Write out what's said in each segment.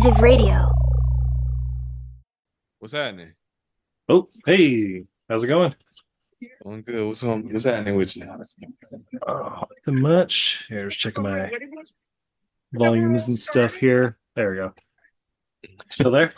Age of Radio. What's happening? Oh, hey, how's it going? Going good. What's on, What's happening with you? Oh, nothing much. Here, just checking my volumes and stuff here. There we go. Still there?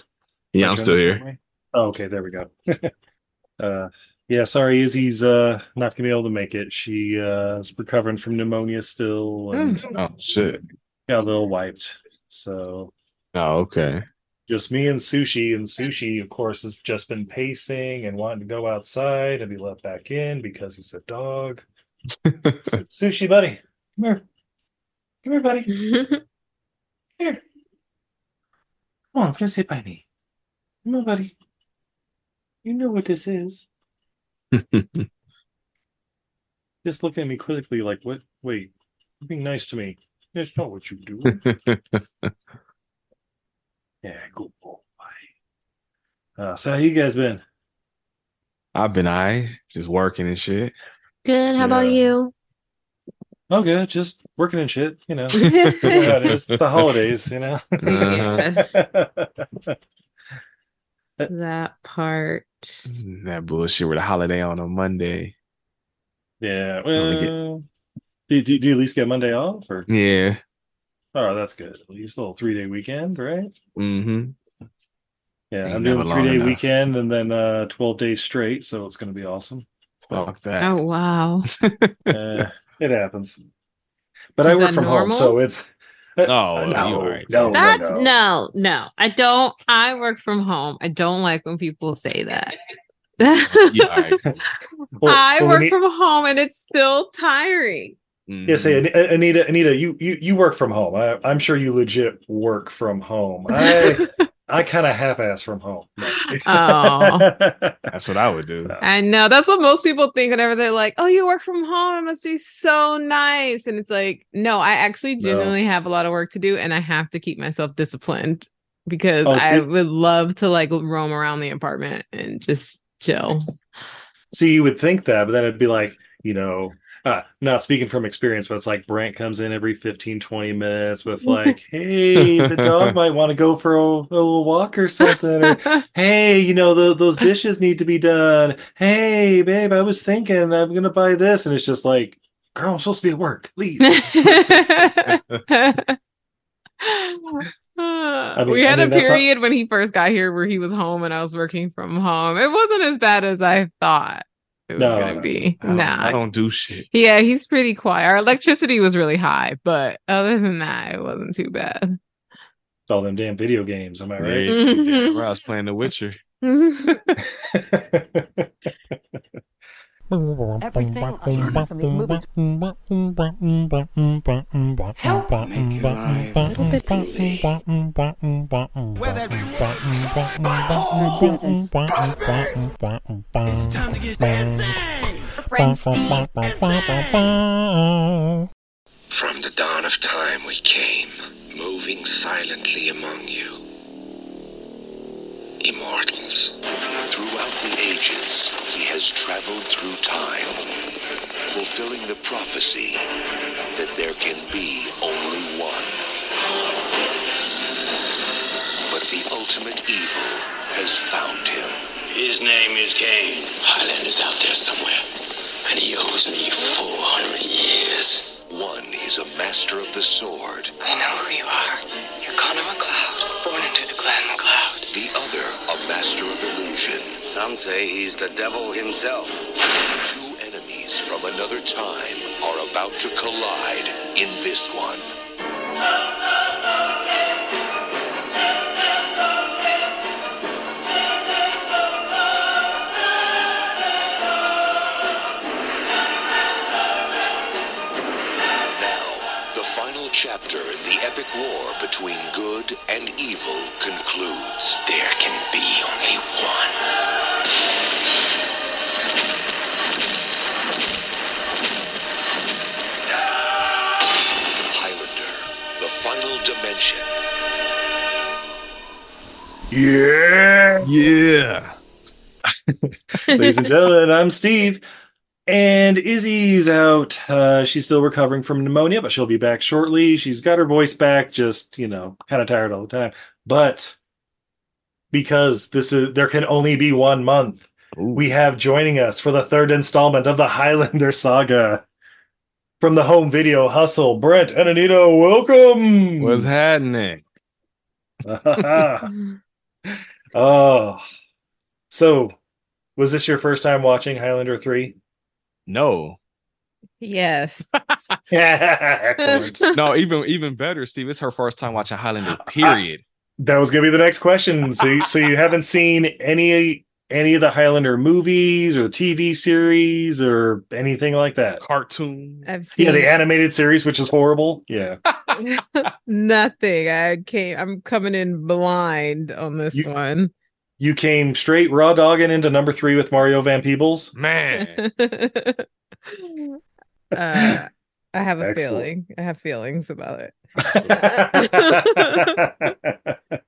Yeah, I'm still here. Oh, okay, there we go. uh, yeah, sorry, Izzy's uh not gonna be able to make it. She uh is recovering from pneumonia still and Oh shit. got a little wiped. So Oh okay. just me and Sushi, and Sushi, of course, has just been pacing and wanting to go outside and be let back in because he's a dog. Su- Sushi, buddy, come here. Come here, buddy. Here. Come on, come sit by me. Come on, buddy. You know what this is. Just looked at me quizzically, like, what? Wait, you're being nice to me. That's not what you do. Yeah, good boy. Uh, so how you guys been? I've been I just working and shit. Good. How about you? Oh, good. Just working and shit. You know, You know it is. It's the holidays. You know. Uh-huh. that part. That bullshit with a holiday on a Monday. yeah. Only get- Well, do, do, do you at least get Monday off, or? Yeah. Oh, that's good. At least a little three day weekend, right? Mm-hmm. Yeah, Ain't I'm doing never a long three day enough. weekend and then uh 12 days straight, so it's gonna be awesome. Fuck that. Oh wow. Uh, it happens. But I work that from home, normal? so it's Oh, no, you alright. no, no, That's no. no, no. I don't. I work from home. I don't like when people say that. Yeah, alright. Well- I well, work Ani- from home and it's still tiring. Yeah, say Mhm. Anita, Anita, you you you work from home. I, I'm sure you legit work from home. I I kind of half-ass from home. Oh. That's what I would do. I know that's what most people think whenever they're like, "Oh, you work from home. It must be so nice." And it's like, no, I actually No. genuinely have a lot of work to do, and I have to keep myself disciplined because Oh, I it- would love to like roam around the apartment and just chill. See, you would think that, but then it'd be like, you know, uh, not speaking from experience, but it's like Brent comes in every 15, 20 minutes with like, hey, the dog might want to go for a, a little walk or something. Or, hey, you know, tho- those dishes need to be done. Hey, babe, I was thinking I'm going to buy this. And it's just like, girl, I'm supposed to be at work. Leave. Uh, mean- we I had mean, a that's not- period when he first got here where he was home and I was working from home. It wasn't as bad as I thought it was No, gonna be. I don't, Nah. I don't do shit. Yeah, he's pretty quiet. Our electricity was really high, but other than that, it wasn't too bad. It's all them damn video games. Am I Yeah, right? you- damn right, I was playing The Witcher. Everything I learned from these movies. Help Make it Where that It's time to get dancing. Friend Steve. From the dawn of time we came, moving silently among you. Immortals. Throughout the ages, he has traveled through time, fulfilling the prophecy that there can be only one. But the ultimate evil has found him. His name is Kane. Highlander's out there somewhere, and he owes me 400 years. One is a master of the sword. I know who you are. You're Connor MacLeod, born into the clan MacLeod. The other, a master of illusion. Some say he's the devil himself. Two enemies from another time are about to collide in this one. Now, the epic war between good and evil concludes. There can be only one. Highlander, the final dimension. Yeah. Yeah. Ladies and gentlemen, I'm Steve. And Izzy's out. Uh, she's still recovering from pneumonia, but she'll be back shortly. She's got her voice back, just, you know, kind of tired all the time. But because this is there can only be one month, we have joining us for the third installment of the Highlander saga. From the home video hustle, Brent and Anita, welcome. What's happening? oh. So, was this your first time watching Highlander 3? No. yes. Excellent. No, even even better, Steve. It's her first time watching Highlander, period. That was gonna be the next question. So, you, so you haven't seen any any of the Highlander movies or TV series or anything like that? Cartoon. I've seen Yeah, the animated series, which is horrible. Yeah, nothing. I came I'm coming in blind on this You- one. You came straight raw dogging into number three with Mario Van Peebles. Man. uh, I have a Excellent. feeling. I have feelings about it.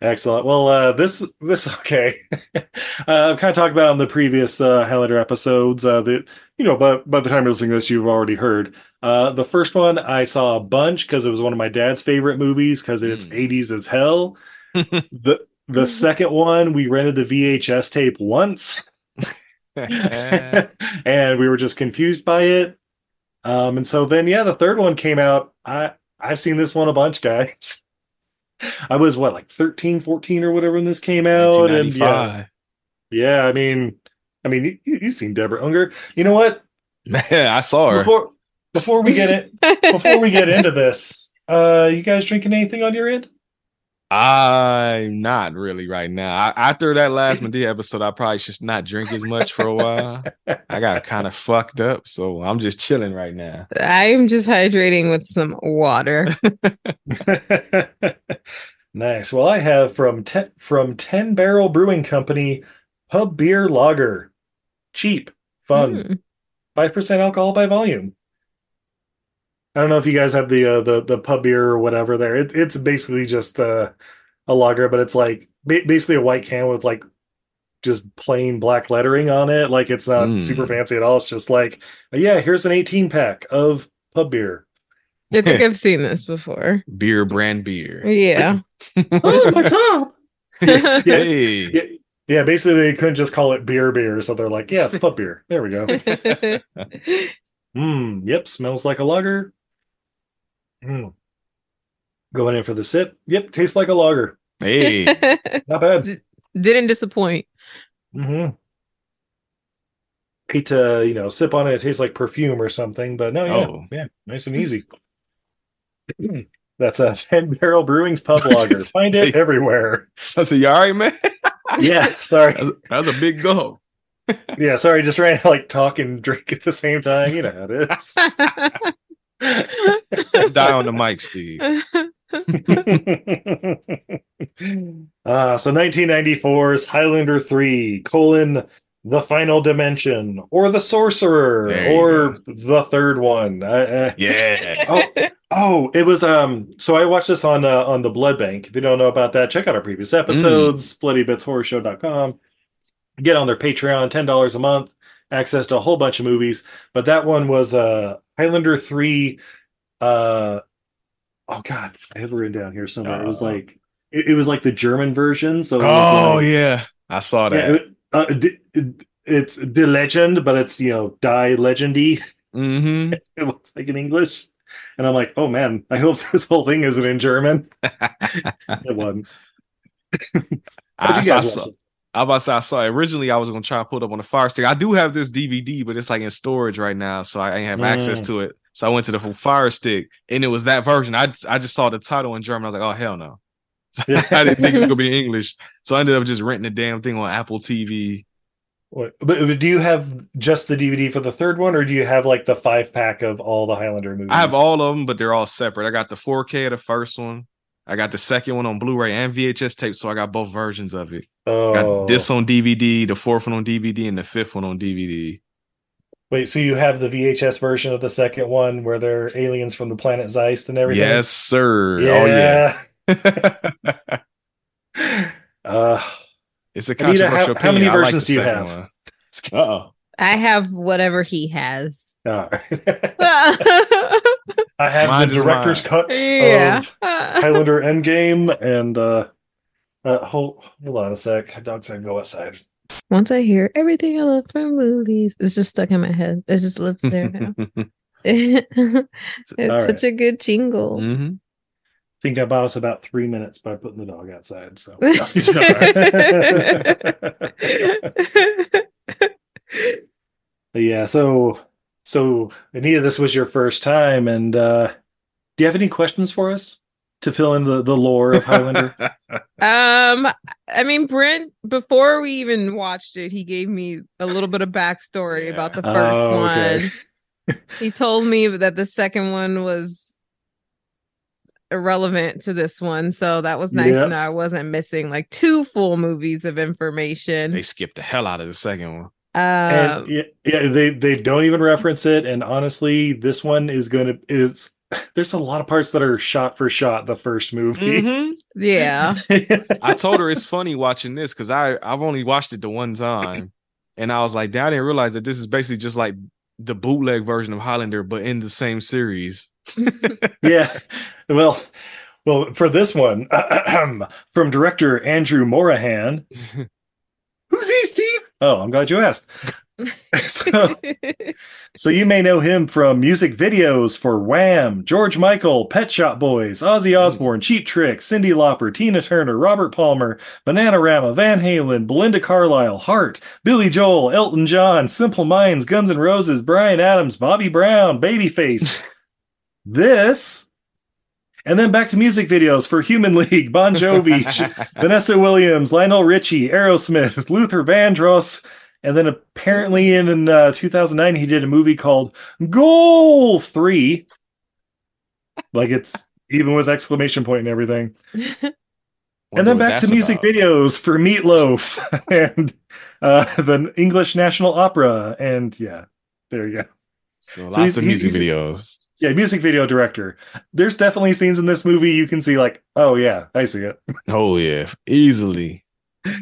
Excellent. Well, uh, this this okay. uh, I've kind of talked about on the previous uh, Highlander episodes. Uh, that you know, but by the time you're listening to this, you've already heard. Uh, the first one I saw a bunch because it was one of my dad's favorite movies because it's Mm. 80s as hell. the The second one we rented the VHS tape once, and we were just confused by it. Um, and so then yeah, the third one came out. I I've seen this one a bunch, guys. I was what like 13, 14 or whatever when this came out. And yeah, yeah, I mean, I mean, you, you've seen Deborah Unger. You know what? Man, I saw her. Before before we get it, before we get into this, uh, you guys drinking anything on your end? I'm not really right now. I, after that last Madea episode, I probably should not drink as much for a while. I got kind of fucked up, so I'm just chilling right now. I'm just hydrating with some water. nice. Well, I have from ten, from Ten Barrel Brewing Company, Pub Beer Lager, cheap, fun, Mm. five percent alcohol by volume. I don't know if you guys have the uh, the the pub beer or whatever there. It, it's basically just uh, a lager, but it's like ba- basically a white can with like just plain black lettering on it. Like it's not Mm. super fancy at all. It's just like, yeah, here's an 18 pack of pub beer. I think I've seen this before. Beer brand beer. Yeah. oh, my top. yeah, Hey. yeah, yeah. Basically, they couldn't just call it beer beer, so they're like, yeah, it's pub beer. There we go. Hmm. Yep. Smells like a lager. Hmm. Going in for the sip. Yep. Tastes like a lager. Hey. Not bad. Didn't disappoint. hmm Hate to you know sip on it. It tastes like perfume or something, but no, yeah, Oh. yeah, nice and easy. That's a Ten Barrel Brewing's pub lager. Find it everywhere. I said, you all right, man? Yeah. Sorry. That was, that was a big go. Yeah. Sorry. Just ran to like talk and drink at the same time. You know how it is. Die on the mic, Steve. uh, so 1994's Highlander 3, colon, The Final Dimension, or The Sorcerer, or the third one. Uh, Yeah. oh, oh, it was um. So I watched this on uh, on the Blood Bank. If you don't know about that, check out our previous episodes. BloodyBitsHorrorShow.com. Get on their Patreon, ten dollars a month, access to a whole bunch of movies. But that one was uh Highlander three. Uh, oh God, I have it written down here somewhere. it was Uh. like it, it was like the German version. So Oh, like- yeah. I saw yeah, that. it- uh, d- it- it's the legend, but it's you know die legendy. Mm-hmm. it looks like in English. and I'm like, oh man, I hope this whole thing isn't in German. it wasn't. I, I saw? I about to say I saw it. Originally, I was gonna try to put it up on the fire stick. I do have this DVD, but it's like in storage right now, so I ain't have access Mm. to it. So I went to the fire stick, and it was that version. I I just saw the title in German. I was like, oh hell no. So I didn't think it was gonna be in English, so I ended up just renting the damn thing on Apple TV. What- but do you have just the DVD for the third one, or do you have like the five pack of all the Highlander movies? I have all of them, but they're all separate. I got the 4K of the first one. I got the second one on Blu-ray and VHS tape, so I got both versions of it. Oh, Got this on DVD, the fourth one on DVD, and the fifth one on DVD. wait. So you have the VHS version of the second one where they're aliens from the planet Zeist and everything. Yes, sir. Oh yeah. Uh, It's a Anita, how- controversial how many. I versions the do you have? Uh-oh. I have whatever he has. all right. I have Mine the director's mine. cuts of Highlander Endgame and uh, uh hold, hold on a sec. Dog said go outside. Once I hear everything I love from movies, it's just stuck in my head. It just lives there now. it's All such a good jingle. Mhm. think I bought us about three minutes by putting the dog outside. So yeah, so so Anita, this was your first time, and uh do you have any questions for us to fill in the the lore of Highlander? Um, I mean, Brent, before we even watched it, he gave me a little bit of backstory about the first Oh, okay. one. He told me that the second one was irrelevant to this one, so that was nice Yep. to know I wasn't missing like two full movies of information. they skipped the hell out of the second one. and Um, yeah, yeah, they they don't even reference it. And honestly, this one is going to is there's a lot of parts that are shot for shot the first movie. Mhm. yeah. I told her it's funny watching this because I I've only watched it the one time, and I was like, "Damn, I didn't realize that this is basically just like the bootleg version of Highlander, but in the same series." yeah. Well, well, for this one, from director Andrew Morahan. Who's he, Steve? Oh, I'm glad you asked. so, so you may know him from music videos for Wham, George Michael, Pet Shop Boys, Ozzy hmm. Osbourne, Cheap Trick, Cyndi Lauper, Tina Turner, Robert Palmer, Bananarama, Van Halen, Belinda Carlisle, Heart, Billy Joel, Elton John, Simple Minds, Guns N' Roses, Bryan Adams, Bobby Brown, Babyface. this and then back to music videos for Human League, Bon Jovi, Vanessa Williams, Lionel Richie, Aerosmith, Luther Vandross, and then apparently in, in uh, 2009 he did a movie called Goal Three, like it's even with exclamation point and everything. and then back to music about. videos for Meatloaf and uh, the English National Opera, and yeah, there you go. So So lots he's- of music he's- videos. Yeah, music video director. There's definitely scenes in this movie you can see like, oh yeah, I see it. Oh yeah, easily.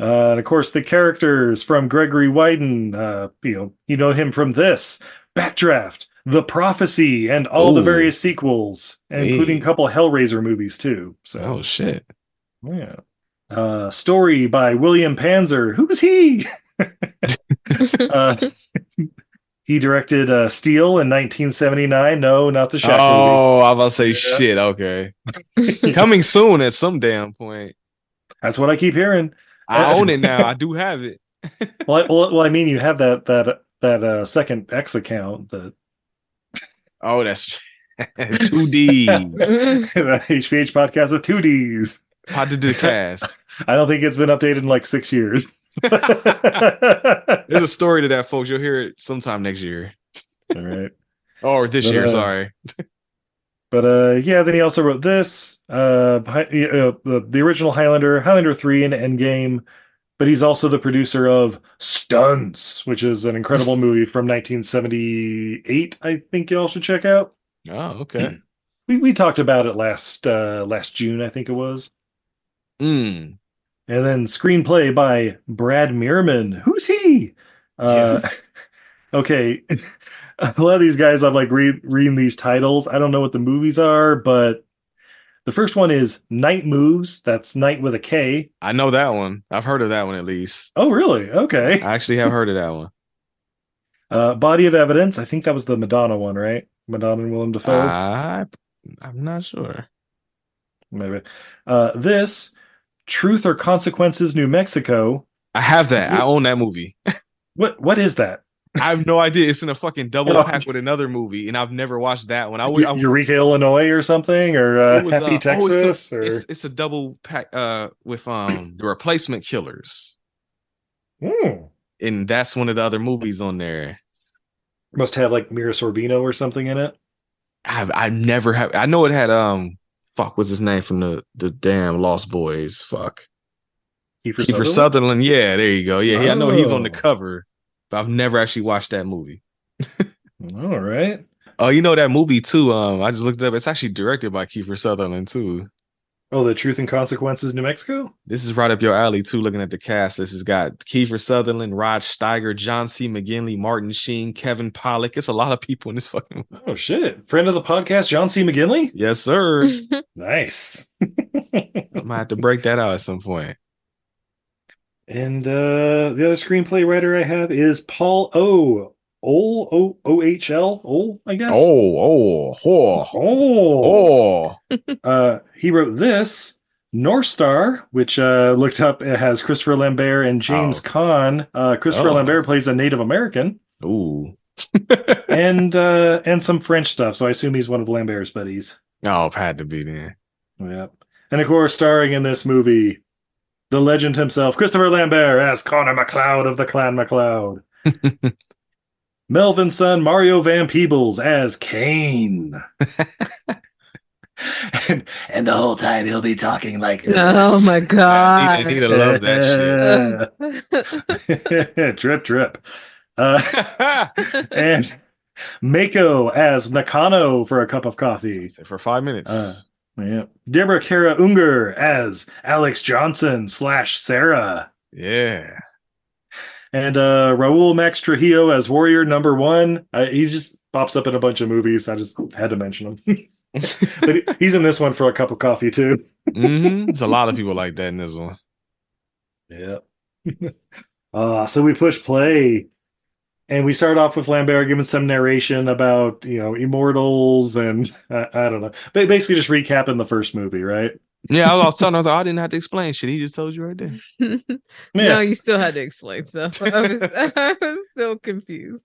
Uh, and of course, the characters from Gregory Widen, uh, you know, you know him from this, Backdraft, The Prophecy, and all the various sequels, including a Hey. couple Hellraiser movies too. So, Oh shit. yeah. Uh, story by William Panzer. Who's he? uh, he directed uh, Steel in 1979. No, not the Shaq movie. Oh, I was about to say Yeah. shit. Okay, coming soon at some damn point. That's what I keep hearing. I own it now. I do have it. Well, I, well, well, I mean, you have that that that uh, second X account that Oh, that's 2D. the HVH podcast with two Ds. How did the cast? I don't think it's been updated in like six years. There's a story to that, folks. You'll hear it sometime next year All right. or this But, year. uh, sorry. But uh yeah, then he also wrote this, uh, uh the, the original Highlander, Highlander 3 and Endgame, but he's also the producer of Stunts, which is an incredible movie from 1978, I think y'all should check out. Oh, okay. We we talked about it last uh last June, I think it was. Mm. And then screenplay by Brad Mirman. Who's he? Uh, okay. A lot of these guys, I'm like read, reading these titles. I don't know what the movies are, but the first one is Knight Moves. That's Night with a K. I know that one. I've heard of that one at least. Oh, really? Okay. I actually have heard of that one. Uh, Body of Evidence. I think that was the Madonna one, right? Madonna and Willem Dafoe. I, I'm not sure. Maybe. Uh, this Truth or Consequences, New Mexico. I have that. I own that movie. What what is that? I have no idea. It's in a fucking double Oh. pack with another movie, and I've never watched that one. I would. I, Eu- Eureka, Illinois, or something, or uh, was, Happy uh, oh, it's Texas, it's, or it's a double pack uh with um the replacement killers, Hmm. and that's one of the other movies on there. must have like Mira Sorvino or something in it. I've I never have. I know it had um fuck what's his name from the the damn Lost Boys. Fuck Kiefer, Kiefer Sutherland? Sutherland. Yeah, there you go. Yeah, he- I know he's on the Oh. cover, but I've never actually watched that movie. All right. Oh, you know that movie too. Um, I just looked it up. It's actually directed by Kiefer Sutherland too. Oh, the Truth and Consequences, New Mexico. This is right up your alley too. Looking at the cast, this has got Kiefer Sutherland, Rod Steiger, John C. McGinley, Martin Sheen, Kevin Pollak. It's a lot of people in this fucking. Oh shit! Friend of the podcast, John C. McGinley. Yes, sir. Nice. I might have to break that out at some point. And uh the other screenplay writer I have is Paul O. O O O H L O, I guess. Oh, oh, oh, Oh. oh. Uh, he wrote this North Star, which uh, looked up. It has Christopher Lambert and James Oh. Caan. Uh, Christopher Oh. Lambert plays a Native American, Ooh. and uh, and some French stuff. So I assume he's one of Lambert's buddies. Oh, it had to be then. Yep. And of course, starring in this movie, the legend himself, Christopher Lambert as Connor MacLeod of the Clan MacLeod. Melvin's son Mario Van Peebles as Kane. and, and the whole time he'll be talking like this. Oh my god! I god. need to love that shit. drip, drip. Uh, and Mako as Nakano for a cup of coffee. For five minutes. Uh, yeah. Deborah Kara Unger as Alex Johnson slash Sarah. yeah. And uh Raoul Max Trujillo as Warrior Number One. Uh, he just pops up in a bunch of movies. I just had to mention him. but he's in this one for a cup of coffee too. hmm There's a lot of people like that in this one. Yeah. uh, so we push play and we start off with Lambert giving some narration about, you know, immortals and uh, I don't know. But basically just recapping the first movie, right? Yeah, I was telling her, I, was like, I didn't have to explain shit. He just told you right there. No, you still had to explain stuff. I was, I was still confused.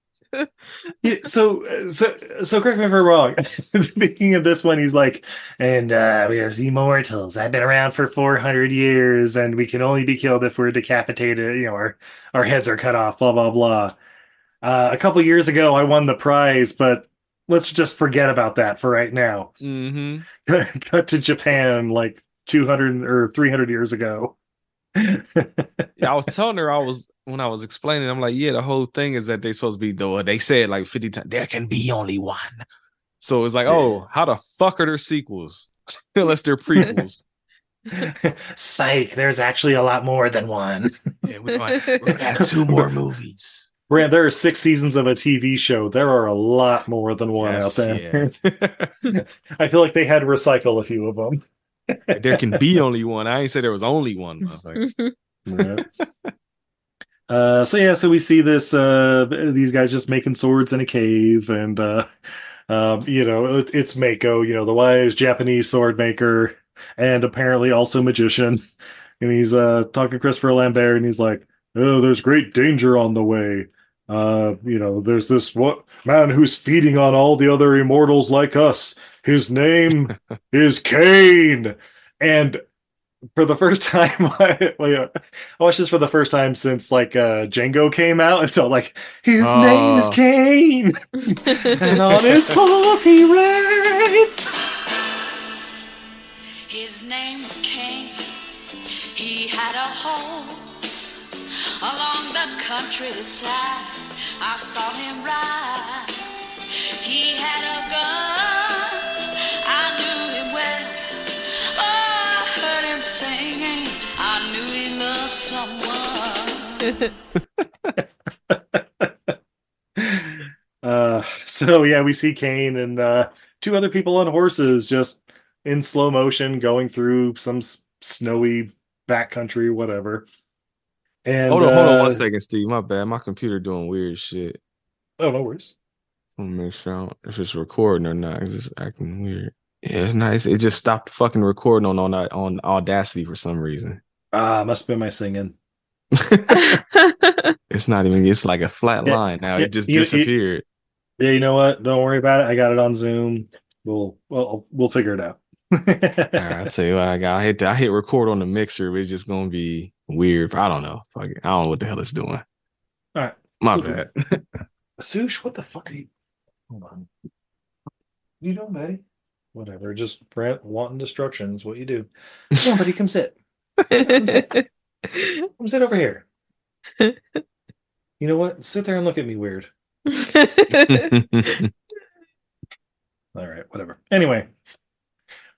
Yeah, so so so correct me if I'm wrong. Speaking of this one, he's like, and uh we have immortals. I've been around for four hundred years, and we can only be killed if we're decapitated, you know, our our heads are cut off, blah blah blah. Uh, a couple years ago I won the prize, but let's just forget about that for right now. Mm-hmm. Cut to Japan like 200 or 300 years ago. Yeah, I was telling her I was when I was explaining, I'm like, yeah, the whole thing is that they supposed to be though. They said like 50 times there can be only one. So it's like, oh, how the fuck are there sequels? Unless they're prequels. Psych, there's actually a lot more than one. yeah, we're going, we're gonna have two more movies. Brand, there are six seasons of a TV show. There are a lot more than one Yes, out there. I feel like they had to recycle a few of them. there can be only one. I ain't say there was only one. motherfucker. Yeah. uh, so yeah, so we see this uh, these guys just making swords in a cave, and uh, um, you know it, it's Mako, you know the wise Japanese sword maker, and apparently also magician. And he's uh, talking to Christopher Lambert, and he's like, "Oh, there's great danger on the way. Uh, you know, there's this what man who's feeding on all the other immortals like us. His name is Kane. And for the first time, I, well, yeah, I watched this for the first time since like uh Django came out, and so like his name is Cain, and on his horse he rides. Countryside. I saw him ride. He had a gun. I knew him well. Oh, I heard him singing. I knew he loved someone. Uh, so yeah, we see Kane and uh, two other people on horses just in slow motion going through some snowy backcountry, whatever. And hold on, hold on uh, one second, Steve. My bad. My computer doing weird shit. Oh, no worries. Let me make sure if it's recording or not. It's just acting weird. Yeah, it's nice. It just stopped fucking recording on on on Audacity for some reason. Ah, must have been my singing. It's not even. It's like a flat Yeah, line now. yeah, It just you- you- disappeared. Yeah, you know what? Don't worry about it. I got it on Zoom. We'll well we'll figure it out. All right, I'll tell you what. I got. I hit. I hit record on the mixer. but It's just gonna be weird. I don't know. Fuck it. I don't know what the hell it's doing. All right. My bad. Sush, what the fuck are you? Hold on. What You doing, buddy? Whatever. Just Brent wanting destruction is what you do. Come on, buddy, come sit. Come sit over here. You know what? Sit there and look at me weird. All right, whatever. Anyway,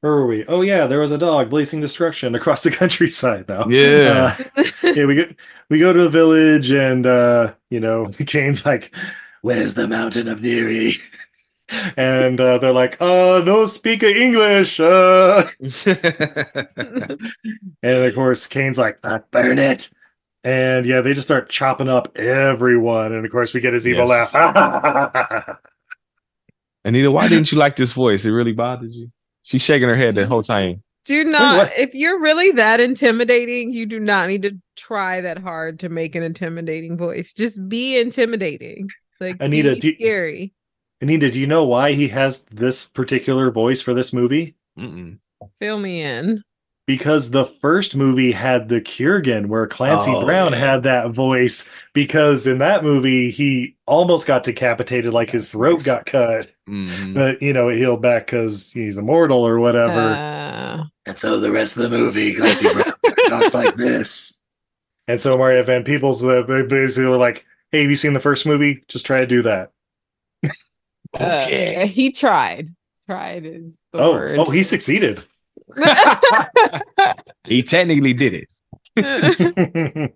where were we? Oh yeah, there was a dog blazing destruction across the countryside. Now, Yeah. Uh, yeah. We go we go to the village, and uh, you know, Kane's like, "Where's the mountain of Neri?" And uh, they're like, "Oh, no, speak English." Uh. and of course, Kane's like, "Ah, "Burn it." And yeah, they just start chopping up everyone. And of course, we get his evil Yes. laugh. Anita, why didn't you like this voice? It really bothered you. She's shaking her head the whole time. Do not, what? if you're really that intimidating, you do not need to try that hard to make an intimidating voice. Just be intimidating. Like, Anita, be do- scary. Anita, do you know why he has this particular voice for this movie? Mm-mm. Fill me in. Because the first movie had the Kurgan, where Clancy Oh, Brown yeah. had that voice. Because in that movie, he almost got decapitated, like his throat got cut, Mhm. but you know, it healed back because he's immortal or whatever. Uh, And so the rest of the movie, Clancy Brown talks like this. And so Mario Van Peebles, uh, they basically were like, "Hey, have you seen the first movie? Just try to do that." uh, he tried. Tried is the Oh, word. oh, he succeeded. He technically did it.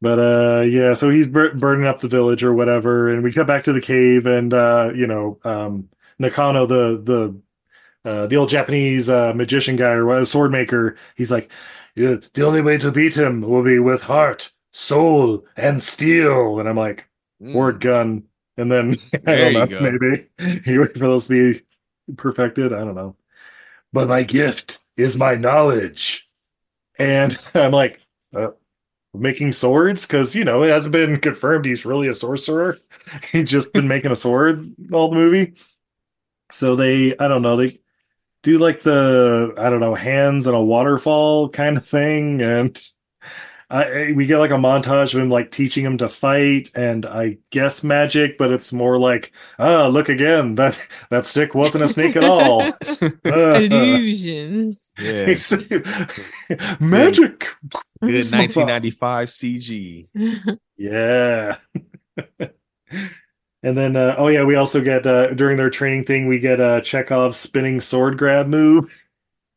but uh, yeah, so he's bur- burning up the village or whatever, and we come back to the cave, and uh, you know, um, Nakano, the the uh, the old Japanese uh, magician guy or what, sword maker, he's like, yeah, the only way to beat him will be with heart, soul, and steel, and I'm like. Mm. or gun, and then I There don't know, maybe he wait for those to be perfected. I don't know. But my gift is my knowledge, and I'm like, uh, making swords because you know it hasn't been confirmed he's really a sorcerer. He's just been making a sword all the movie. So they, I don't know, they do like the I don't know hands and a waterfall kind of thing, and I, we get like a montage of him like teaching him to fight and I guess magic, but it's more like, ah, look again, that that stick wasn't a snake at all. Uh, Illusions. Yeah. magic. Good 1995 CG. Yeah. and then, uh, oh yeah, we also get uh, during their training thing, we get a Chekhov's spinning sword grab move.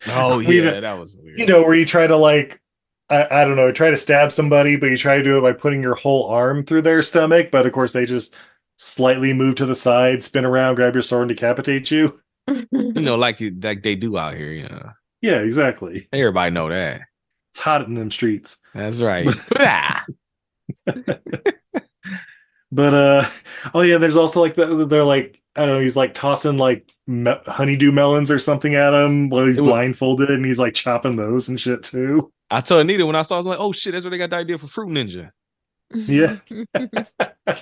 Oh We- yeah, that was weird. You know, where you try to like, I, I don't know, try to stab somebody, but you try to do it by putting your whole arm through their stomach. But of course, they just slightly move to the side, spin around, grab your sword, and decapitate you. you know, like you- like they do out here. You know, Yeah, exactly. everybody know that. It's hot in them streets. That's right. But uh oh yeah, there's also like the, they're like I don't know, he's like tossing like me- honeydew melons or something at him while he's was- blindfolded and he's like chopping those and shit too. I told Anita when I saw, it, I was like, "Oh shit, that's where they got the idea for Fruit Ninja." Yeah.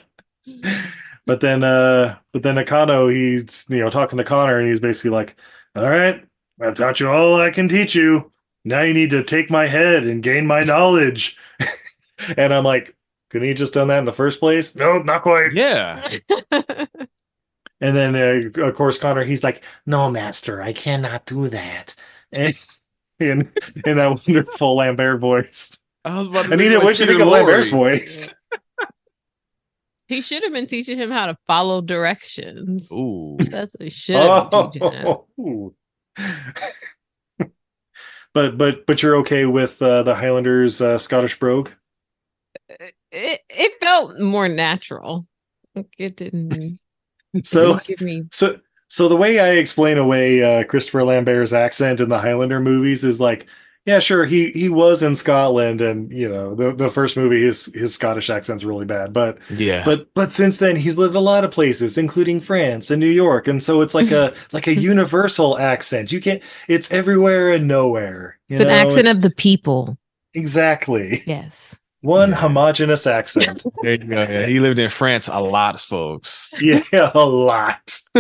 But then uh but then Nakano he's you know talking to Connor and he's basically like, All right, I've taught you all I can teach you. Now you need to take my head and gain my knowledge. and I'm like, couldn't he just done that in the first place? No, not quite. Yeah, And then, uh, of course, Connor, he's like, "No, master, I cannot do that." And in in that wonderful Lambert voice. I was about to. say, Anita, what you think of Lambert's voice? he should have been teaching him how to follow directions. Ooh, That's what he should have been. Oh. but but but you're okay with uh, the Highlanders uh, Scottish brogue? It, it felt more natural. Like, It didn't, So didn't give me so so the way I explain away uh, Christopher Lambert's accent in the Highlander movies is like yeah, sure. He he was in Scotland, and you know the the first movie, his his Scottish accent's really bad. But Yeah. but but since then, he's lived a lot of places, including France and New York, and so it's like a like a universal accent. You can't. It's everywhere and nowhere. you It's an accent It's- of the people. exactly Yes. One homogenous accent. there you go. Yeah, he lived in France a lot, folks. yeah, a lot.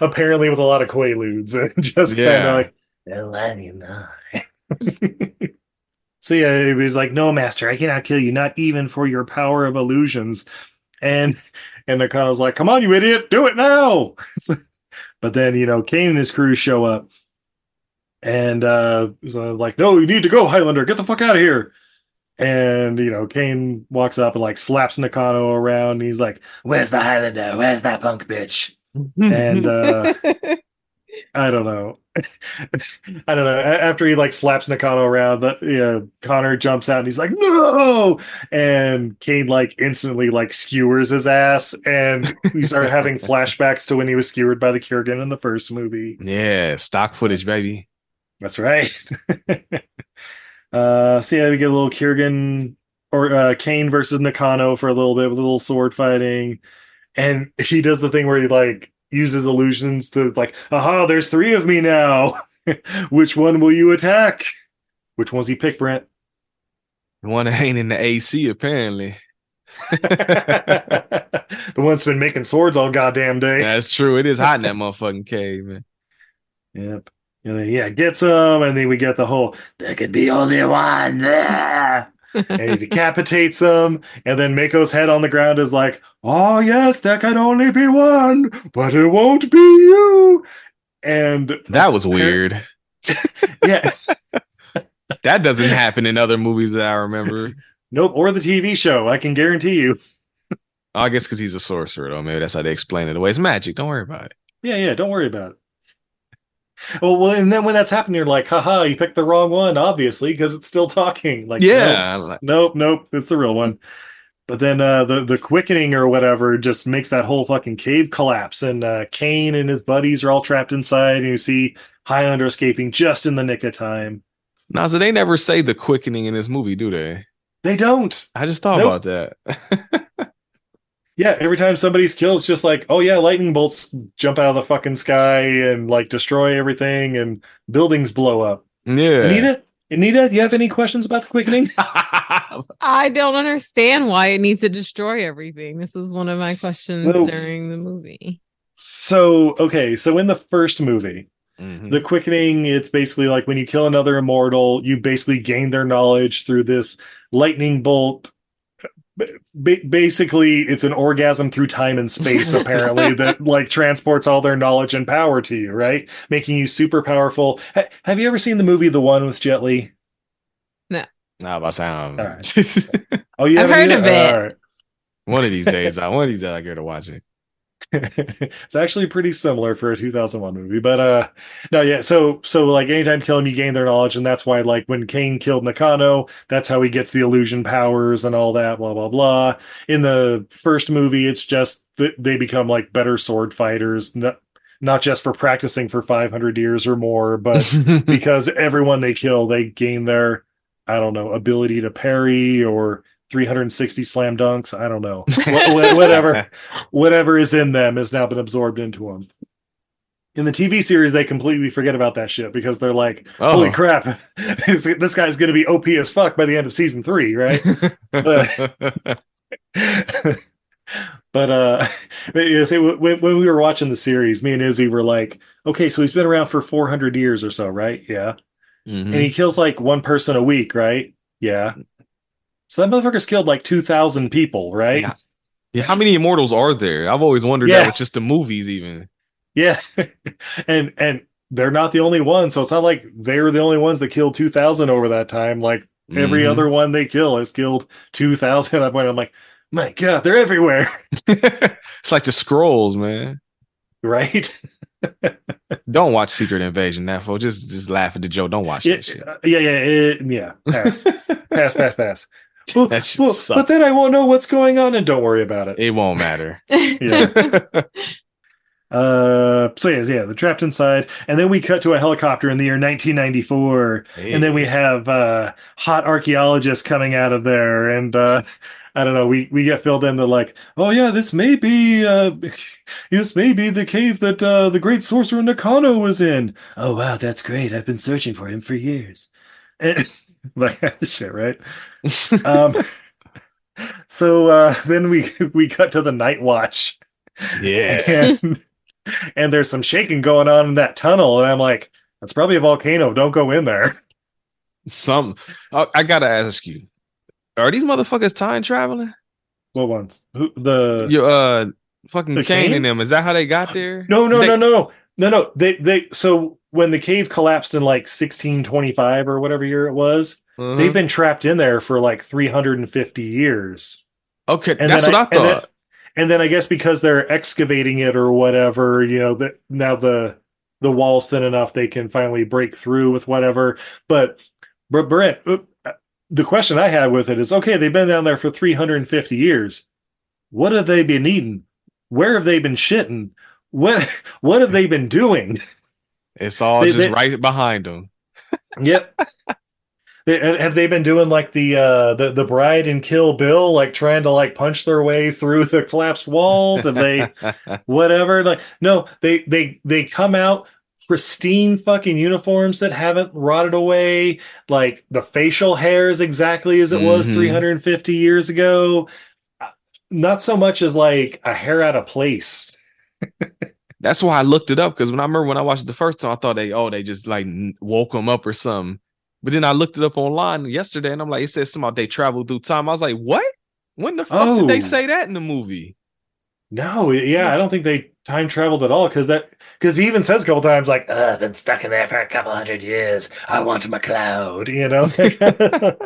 Apparently, with a lot of quaaludes and just kind Yeah. of like. so yeah, he was like, "No, master, I cannot kill you, not even for your power of illusions." And and the Nakano's like, "Come on, you idiot, do it now!" but then you know, Kane and his crew show up, and uh, so like, "No, you need to go, Highlander. Get the fuck out of here!" And you know, Kane walks up and like slaps Nakano around. And he's like, "Where's the Highlander? Where's that punk bitch?" And uh, I don't know. I don't know. After he like slaps Nakano around, the yeah, Connor jumps out and he's like, "No!" And Kane like instantly like skewers his ass, and we start having flashbacks to when he was skewered by the Kurgan in the first movie. Yeah, stock footage, baby. That's right. Uh, so yeah, we get a little Kurgan or uh, Kane versus Nakano for a little bit with a little sword fighting, and he does the thing where he like uses illusions to like, aha, there's three of me now. Which one will you attack? Which one's he pick, Brent? The one that ain't in the AC, apparently. the one's been making swords all goddamn day. That's true. It is hot in that motherfucking cave, man. Yep. And then, yeah, gets him, and then we get the whole there could be only one there. and he decapitates him, and then Mako's head on the ground is like, Oh yes, there can only be one, but it won't be you. And That was weird. yes, That doesn't happen in other movies that I remember. nope, or the TV show, I can guarantee you. I guess because he's a sorcerer, though. Maybe that's how they explain it away. It's magic. Don't worry about it. Yeah, yeah, don't worry about it. Well, well, and then when that's happening, you're like, haha, you picked the wrong one, obviously, because it's still talking. Like, Yeah, nope, like- nope, nope, it's the real one. But then uh, the the quickening or whatever just makes that whole fucking cave collapse, and uh, Kane and his buddies are all trapped inside, and you see Highlander escaping just in the nick of time. Now, so they never say the quickening in this movie, do they? They don't. I just thought Nope. about that. Yeah, every time somebody's killed, it's just like, oh yeah, lightning bolts jump out of the fucking sky and like destroy everything, and buildings blow up. yeah. Anita, Anita, do you have any questions about the quickening? I don't understand why it needs to destroy everything. This is one of my questions So- during the movie. So, okay, so in the first movie, Mhm. the quickening, it's basically like when you kill another immortal, you basically gain their knowledge through this lightning bolt. Ba- basically, it's an orgasm through time and space, apparently, that like transports all their knowledge and power to you, right? Making you super powerful. Ha- have you ever seen the movie The One with Jet Li? No. Nah, about sound. Um, all Oh, you I've haven't heard of it. All right. one of these days, I one of these days I get to watch it. it's actually pretty similar for a 2001 movie but uh no yeah so so like anytime you kill him you gain their knowledge and that's why like when Kane killed Nakano that's how he gets the illusion powers and all that blah blah blah. In the first movie it's just that they become like better sword fighters not, not just for practicing for 500 years or more but because everyone they kill they gain their I don't know ability to parry or 360 slam dunks I don't know Wha- wha- whatever whatever is in them has now been absorbed into them. In the TV series, they completely forget about that shit because they're like, "Holy Oh. crap, this guy's going to be OP as fuck by the end of season three, right?" but, but uh, yeah, see, when when we were watching the series, me and Izzy were like, "Okay, so he's been around for 400 years or so, right? Yeah, Mhm. and he kills like one person a week, right? Yeah." So that motherfucker's killed like 2,000 people, right? Yeah. Yeah, how many immortals are there? I've always wondered Yeah. that with just the movies, even. Yeah. and and they're not the only ones, so it's not like they're the only ones that killed 2000 over that time. Like every Mhm. other one they kill has killed 2000 at that. I'm like, "My god, they're everywhere." it's like the Skrulls, man. right? Don't watch Secret Invasion, that fool. Just just laugh at the joke. Don't watch yeah, that shit. uh, yeah, yeah, it- yeah. Pass. pass, pass, pass. Well, That shit well, but then I won't know what's going on and don't worry about it. It won't matter. Yeah. Uh, so yeah, yeah, they're trapped inside, and then we cut to a helicopter in the year 1994, and then we have uh, hot archaeologists coming out of there, and uh, I don't know, we we get filled in. They're like, oh yeah, this may be uh, this may be the cave that uh, the great sorcerer Nakano was in. Oh wow, that's great. I've been searching for him for years. And, like shit, right? Um, so uh, then we we cut to the night watch. Yeah. And, and there's some shaking going on in that tunnel, and I'm like, that's probably a volcano. Don't go in there. Some I, I gotta ask you, are these motherfuckers time traveling? What ones? Who the You uh fucking The Kane Kane? and them. Is that how they got there? No, no, They- no, no, no, no, no. They they so when the cave collapsed in like 1625 or whatever year it was, Uh-huh. they've been trapped in there for like 350 years. Okay, And that's what I, and then- thought. And then I guess because they're excavating it or whatever, you know, that now the the wall's thin enough they can finally break through with whatever. But but Brent, uh, the question I had with it is, okay, they've been down there for 350 years. What have they been eating? Where have they been shitting? What what have they been doing? it's all they- just they- right behind them. Yep. Have they been doing like the uh the the bride and Kill Bill, like trying to like punch their way through the collapsed walls? Have they whatever? Like no, they they they come out pristine fucking uniforms that haven't rotted away. Like the facial hair is exactly as it was Mhm. 350 years ago. Uh, Not so much as like a hair out of place. That's why I looked it up because when I remember when I watched it the first time, I thought they oh they just like woke them up or something. But then I looked it up online yesterday and I'm like, it says something about they traveled through time. I was like, what? When the fuck did Oh. they say that in the movie? No, yeah, I don't think they time traveled at all because that because he even says a couple times like "Uh, I've been stuck in there for a couple hundred years. I want my cloud, you know.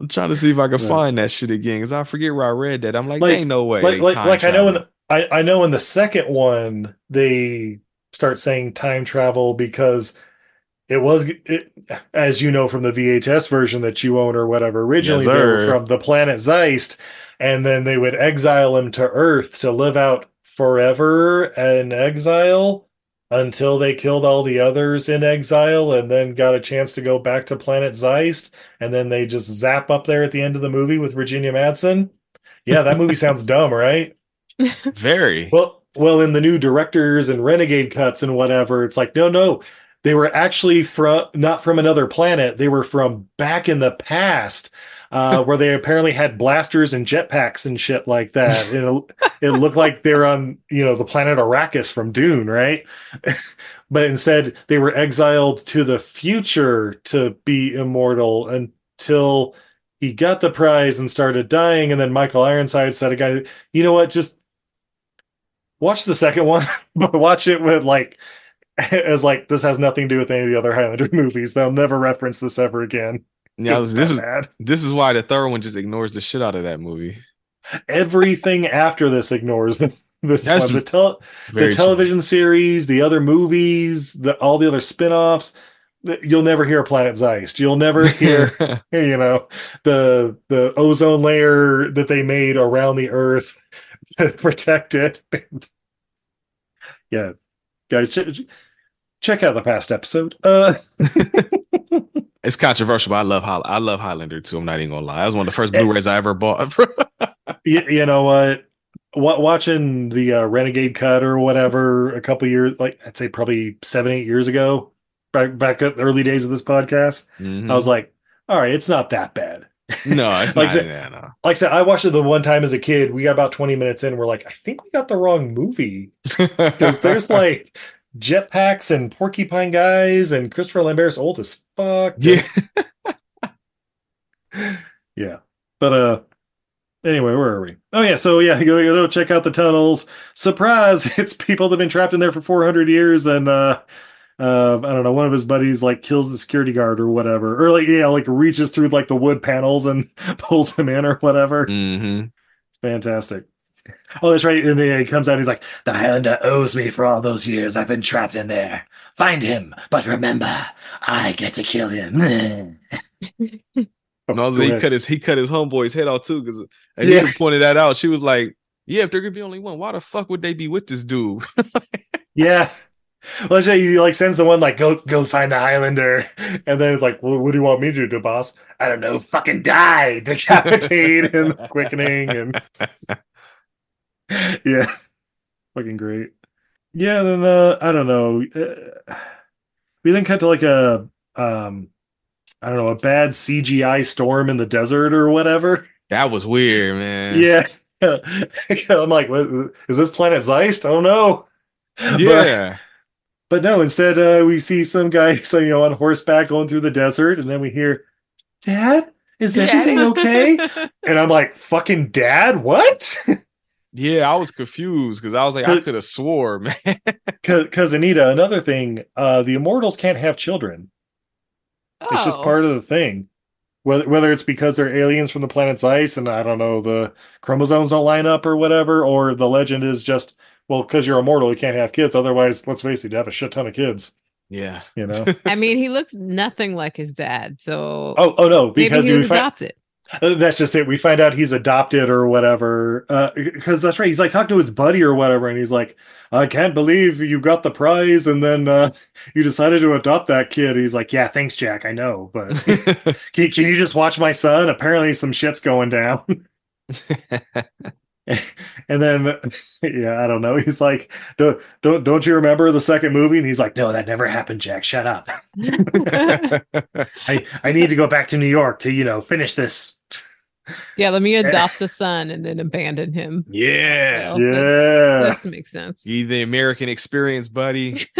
I'm trying to see if I can Yeah. find that shit again because I forget where I read that. I'm like, Like- ain't no way. like like, like I know in the, I I know in the second one they start saying time travel because it was it, as you know from the VHS version that you own or whatever. Originally Yes, they were from the planet Zeist, and then they would exile him to Earth to live out forever in exile until they killed all the others in exile and then got a chance to go back to planet Zeist and then they just zap up there at the end of the movie with Virginia Madsen. Yeah, that movie sounds dumb, right? very. Well, well, in the new directors and renegade cuts and whatever, it's like no, no, they were actually from not from another planet. They were from back in the past, uh, where they apparently had blasters and jetpacks and shit like that. And it, it looked like they're on you know the planet Arrakis from Dune, right? but instead, they were exiled to the future to be immortal until he got the prize and started dying. And then Michael Ironside said, "A guy, you know what? Just watch the second one, but watch it with like as like this has nothing to do with any of the other Highlander movies. They'll never reference this ever again. Yeah, this that is bad. this is why the third one just ignores the shit out of that movie. Everything after this ignores the, this one. The, tel- the true. television series, the other movies, the all the other spin-offs. You'll never hear Planet Zeist. You'll never hear you know the the ozone layer that they made around the earth to protect it yeah guys ch- check out the past episode uh it's controversial, but I love High- I love Highlander too. I'm not even gonna lie. That was one of the first Eh. Blu-rays I ever bought. you, you know what Wa- watching the uh, renegade cut or whatever a couple years like i'd say probably seven eight years ago back back at the early days of this podcast Mhm. i was like all right it's not that bad no, it's Like not. that- yeah, no. like I said, I watched it the one time as a kid. We got about 20 minutes in. We're like, I think we got the wrong movie. Because there's like jetpacks and porcupine guys and Christopher Lambert's old as fuck. yeah. Yeah. But uh anyway, where are we? Oh yeah, so yeah, go, go check out the tunnels. Surprise, it's people that have been trapped in there for 400 years and uh uh, I don't know, one of his buddies like kills the security guard or whatever. Or like yeah, like reaches through like the wood panels and pulls him in or whatever. hmm It's fantastic. Oh, that's right. And then he comes out. He's like, "The Highlander owes me for all those years I've been trapped in there. Find him, but remember, I get to kill him." And also, he cut his he cut his homeboy's head off too because Yeah. Anita pointed that out. She was like, "Yeah, if there could be only one, why the fuck would they be with this dude?" Yeah. Well, actually, he like sends the one like go go find the Highlander, and then it's like, well, what do you want me to do, boss? I don't know, fucking die, decapitate, and quickening, and yeah, fucking great. Yeah, then uh, I don't know. Uh, we then cut to like a um, I don't know, a bad CGI storm in the desert or whatever. That was weird, man. Yeah, I'm like, what, is this planet Zeist? Oh no. Yeah. But no, instead uh, we see some guy, so, you know, on horseback going through the desert, and then we hear, "Dad, is everything okay?" and I'm like, "Fucking dad, what?" Yeah, I was confused because I was like, I could have swore, man. Because Anita, another thing, uh, the immortals can't have children. It's just Oh. part of the thing. Whether whether it's because they're aliens from the planet Zeist, and I don't know, the chromosomes don't line up or whatever, or the legend is just well, because you're immortal, you can't have kids. Otherwise, let's face it, you have a shit ton of kids. Yeah. You know. I mean, he looks nothing like his dad. So Oh, oh no! maybe Because he we was find- adopted. That's just it. We find out he's adopted or whatever. Because that's right. He's like talking to his buddy or whatever, and he's like, "I can't believe you got the prize, and then uh, you decided to adopt that kid." He's like, "Yeah, thanks, Jack. I know, but can, can you just watch my son? Apparently, some shit's going down." and then, yeah, I don't know. He's like, "Don't don't don't you remember the second movie?" And he's like, "No, that never happened, Jack. Shut up. I I need to go back to New York to you know finish this." Yeah, let me adopt a son and then abandon him. Yeah. So Yeah. That makes sense. You the American experience, buddy.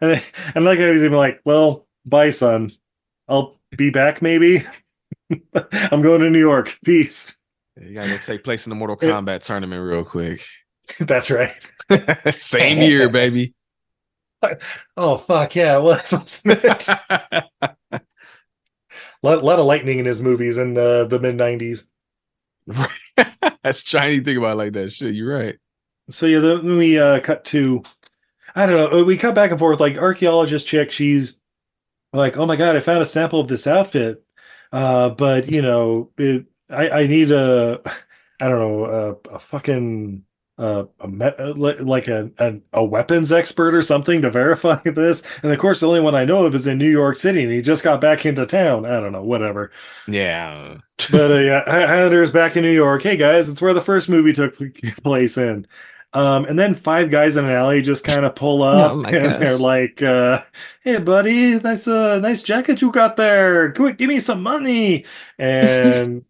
And, and like I was even like, well, bye, son. I'll be back maybe. I'm going to New York. Peace. You gotta go take place in the Mortal Kombat tournament real quick. That's right. Same year, baby. Oh fuck yeah! Well, that's wasn't lot, lot of lightning in his movies in uh, the mid '90s. That's Chinese think about it like that. Shit, you're right. So yeah, then we uh, cut to, I don't know, we cut back and forth. Like archaeologist chick, she's like, "Oh my god, I found a sample of this outfit, uh, but you know, it, I, I need a, I don't know, a, a fucking." Uh, a met, uh, like a, a a weapons expert or something to verify this, and of course the only one I know of is in New York City, and he just got back into town. I don't know, whatever. Yeah. but uh, yeah, Hi- Highlander's back in New York. Hey guys, it's where the first movie took place in. Um, and then five guys in an alley just kind of pull up, Oh and gosh. they're like, uh, "Hey, buddy, nice, uh, nice jacket you got there. Quick, give me some money." And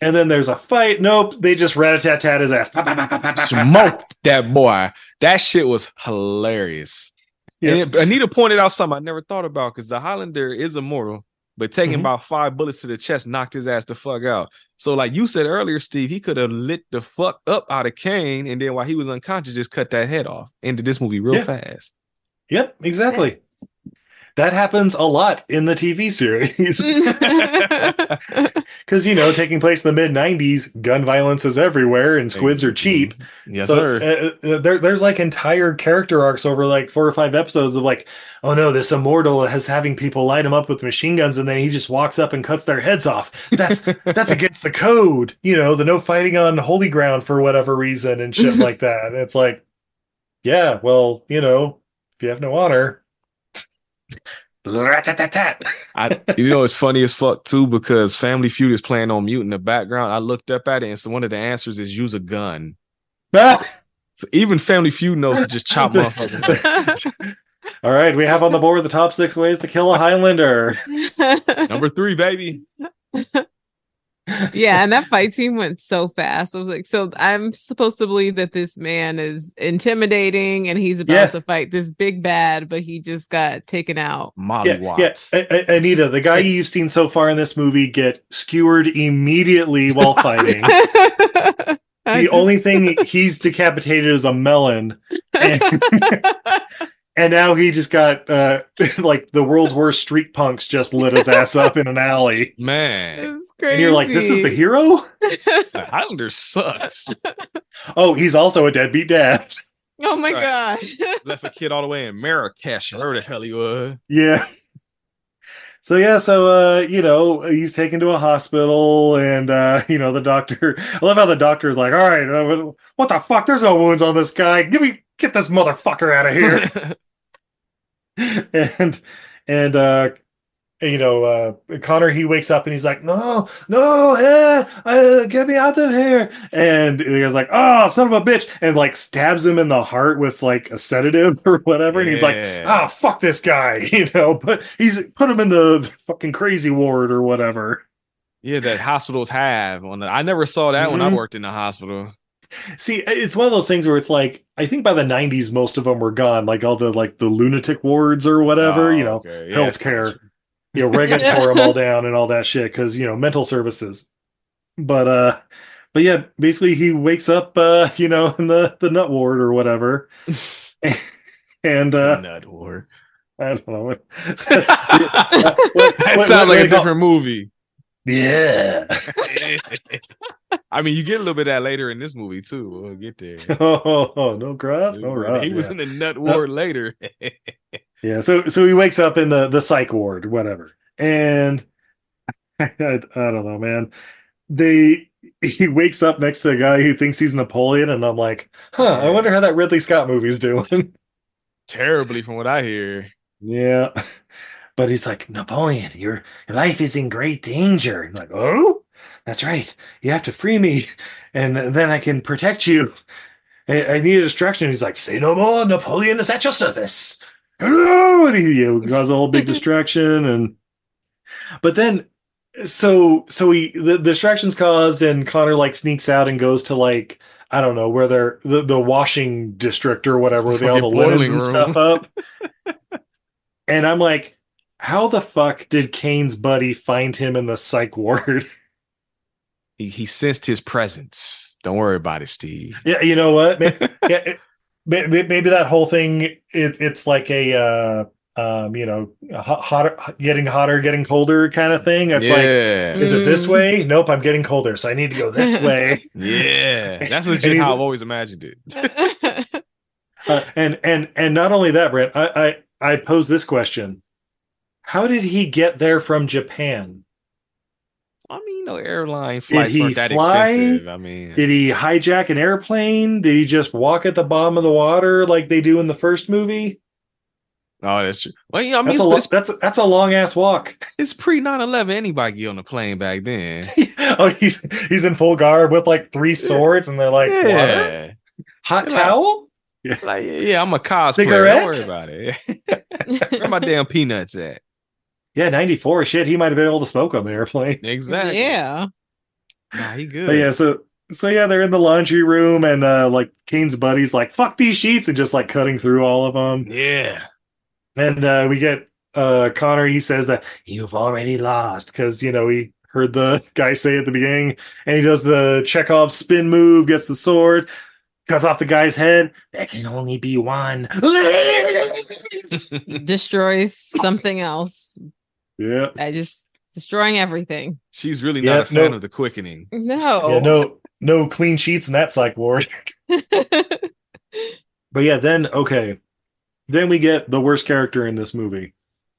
and then there's a fight. Nope, they just rat a tat tat his ass. Smoked that boy. That shit was hilarious. Yep. And Anita pointed out something I never thought about because the Highlander is immortal, but taking Mhm. about five bullets to the chest knocked his ass the fuck out. So, like you said earlier, Steve, he could have lit the fuck up out of Kane, and then while he was unconscious, just cut that head off. Ended this movie real Yeah. fast. Yep, exactly. That happens a lot in the TV series. Because, you know, taking place in the mid 90s, gun violence is everywhere and squids are cheap. Yes, so sir. uh, uh, there, there's like entire character arcs over like four or five episodes of like, oh no, this immortal has having people light him up with machine guns and then he just walks up and cuts their heads off. That's that's against the code, you know, the no fighting on holy ground for whatever reason and shit like that. And it's like, yeah, well, you know, if you have no honor. I, you know, it's funny as fuck too because Family Feud is playing on mute in the background. I looked up at it, and so one of the answers is use a gun. Ah! So even Family Feud knows to just chop motherfuckers. All right, we have on the board the top six ways to kill a Highlander. Number three, baby. yeah, and that fight scene went so fast. I was like, so I'm supposed to believe that this man is intimidating and he's about Yeah. to fight this big bad, but he just got taken out. Molly yeah, Watts. yeah. A- A- Anita, the guy you've seen so far in this movie get skewered immediately while fighting. The just- only thing he's decapitated is a melon, and, and now he just got uh, like the world's worst street punks just lit his ass up in an alley. Man, It's And you're like, this is the hero? the Highlander sucks. Oh, he's also a deadbeat dad. Oh my Right. gosh. Left a kid all the way in Marrakesh, wherever the hell he was. Yeah. So yeah, so uh, you know, he's taken to a hospital, and uh, you know, the doctor. I love how the doctor's like, "All right, uh, what the fuck? There's no wounds on this guy. Give me, get this motherfucker out of here." and and uh, you know, uh, Connor he wakes up and he's like, "No, no, eh, uh, get me out of here!" And the guy's like, "Oh, son of a bitch!" and like stabs him in the heart with like a sedative or whatever. And he's like, Yeah. "Ah, fuck this guy," you know. But he's put him in the fucking crazy ward or whatever. Yeah, that hospitals have on the. I never saw that when I Mhm. worked in the hospital. See, it's one of those things where it's like I think by the '90s most of them were gone, like all the like the lunatic wards or whatever, Oh, you know, okay. Yeah, healthcare. true. you know, Reagan tore them all down and all that shit because you know mental services. But uh, but yeah, basically he wakes up, uh, you know, in the the nut ward or whatever, and uh, Nut ward. I don't know. what- That what- what- sounds like a they call- different movie. Yeah. I mean, you get a little bit of that later in this movie too. We'll get there. Oh, no gruff, no rub. he was yeah. in the nut ward later. Yeah, so so he wakes up in the the psych ward, whatever, and I, I don't know, man. They he wakes up next to a guy who thinks he's Napoleon, and I'm like, huh, I wonder how that Ridley Scott movie's doing. Terribly, from what I hear. yeah, but he's like, Napoleon, your life is in great danger. I'm like, oh, that's right. You have to free me, and then I can protect you. I, I need a distraction. He's like, say no more. Napoleon is at your service. Hello, and he you know, causes a whole big distraction, and but then so so he the, the distractions caused, and Connor like sneaks out and goes to like I don't know where they're the, the washing district or whatever, they all the linens boiling and stuff up. and I'm like, how the fuck did Kane's buddy find him in the psych ward? He, he sensed his presence. Don't worry about it, Steve. yeah, you know what? May- yeah, it- may- may- maybe that whole thing it, it's like a uh um you know hot, hotter getting hotter getting colder kind of thing it's like, is it this Mm. way nope i'm getting colder so i need to go this way yeah. That's And legit how I've always imagined it. Uh, and and and not only that brent I, I i pose this question how did he get there from japan I mean, no airline flights he weren't that fly? expensive. I mean, did he hijack an airplane did he just walk at the bottom of the water like they do in the first movie oh, that's true. Well, yeah, I mean, that's a lo- that's that's a long ass walk it's pre 9 11. Anybody get on a plane back then. oh he's he's in full garb with like three swords and they're like water? yeah. hot You're like- towel Like, yeah, I'm a cosplayer. Cigarette? Don't worry about it. Where my damn peanuts at? Yeah 94 shit he might have been able to smoke on the airplane Exactly. yeah. Nah, he good. But yeah, so so yeah, they're in the laundry room, and uh like Kane's buddies like, "Fuck these sheets," and just like cutting through all of them. Yeah. And uh we get uh Connor. He says that you've already lost because you know he heard the guy say at the beginning, and he does the Chekhov spin move, gets the sword, cuts off the guy's head. There can only be one. Destroys something else. Yeah, I just destroying everything. She's really Yeah, not a fan no. of the quickening. No. yeah, no, no clean sheets in that psych ward. But yeah, then okay, then we get the worst character in this movie.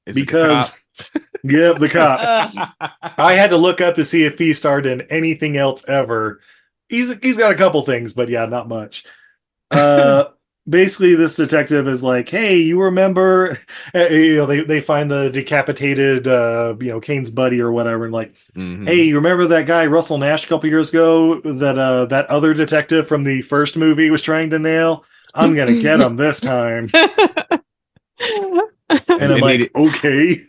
Is it the because cop? yep the cop i had to look up to see if he starred in anything else ever he's he's got a couple things but yeah not much uh basically this detective is like hey you remember uh, you know they, they find the decapitated uh you know kane's buddy or whatever and like Mhm. hey you remember that guy russell nash a couple years ago that uh that other detective from the first movie was trying to nail i'm gonna get him this time and i'm like he- okay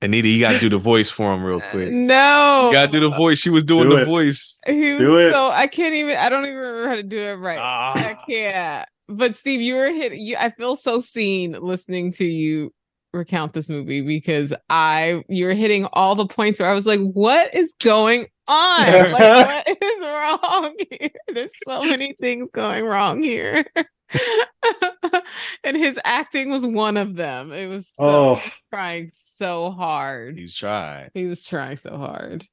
Anita, you gotta do the voice for him real quick. No, You no. gotta do the voice. She was doing Do the it. voice. He was Do it. so I can't even I don't even remember how to do it right. I Ah. can't. But Steve, you were hit you I feel so seen listening to you recount this movie because I you were hitting all the points where I was like, what is going on? Like, what is wrong here? There's so many things going wrong here. and his acting was one of them. It was so oh trying so hard. He's tried. He was trying so hard.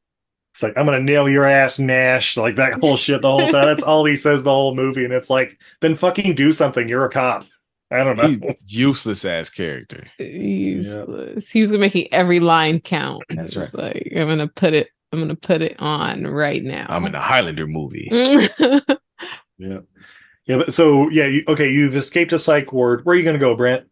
It's like I'm gonna nail your ass, Nash. Like that whole shit the whole time. That's all he says the whole movie, and it's like, then fucking do something. You're a cop. I don't know. He's useless ass character. Useless. He's making every line count. That's It's Like I'm gonna put it. I'm gonna put it on right now. I'm in a Highlander movie. Yeah. Yeah, but so yeah, you, okay, you've escaped a psych ward. Where are you gonna go, Brent?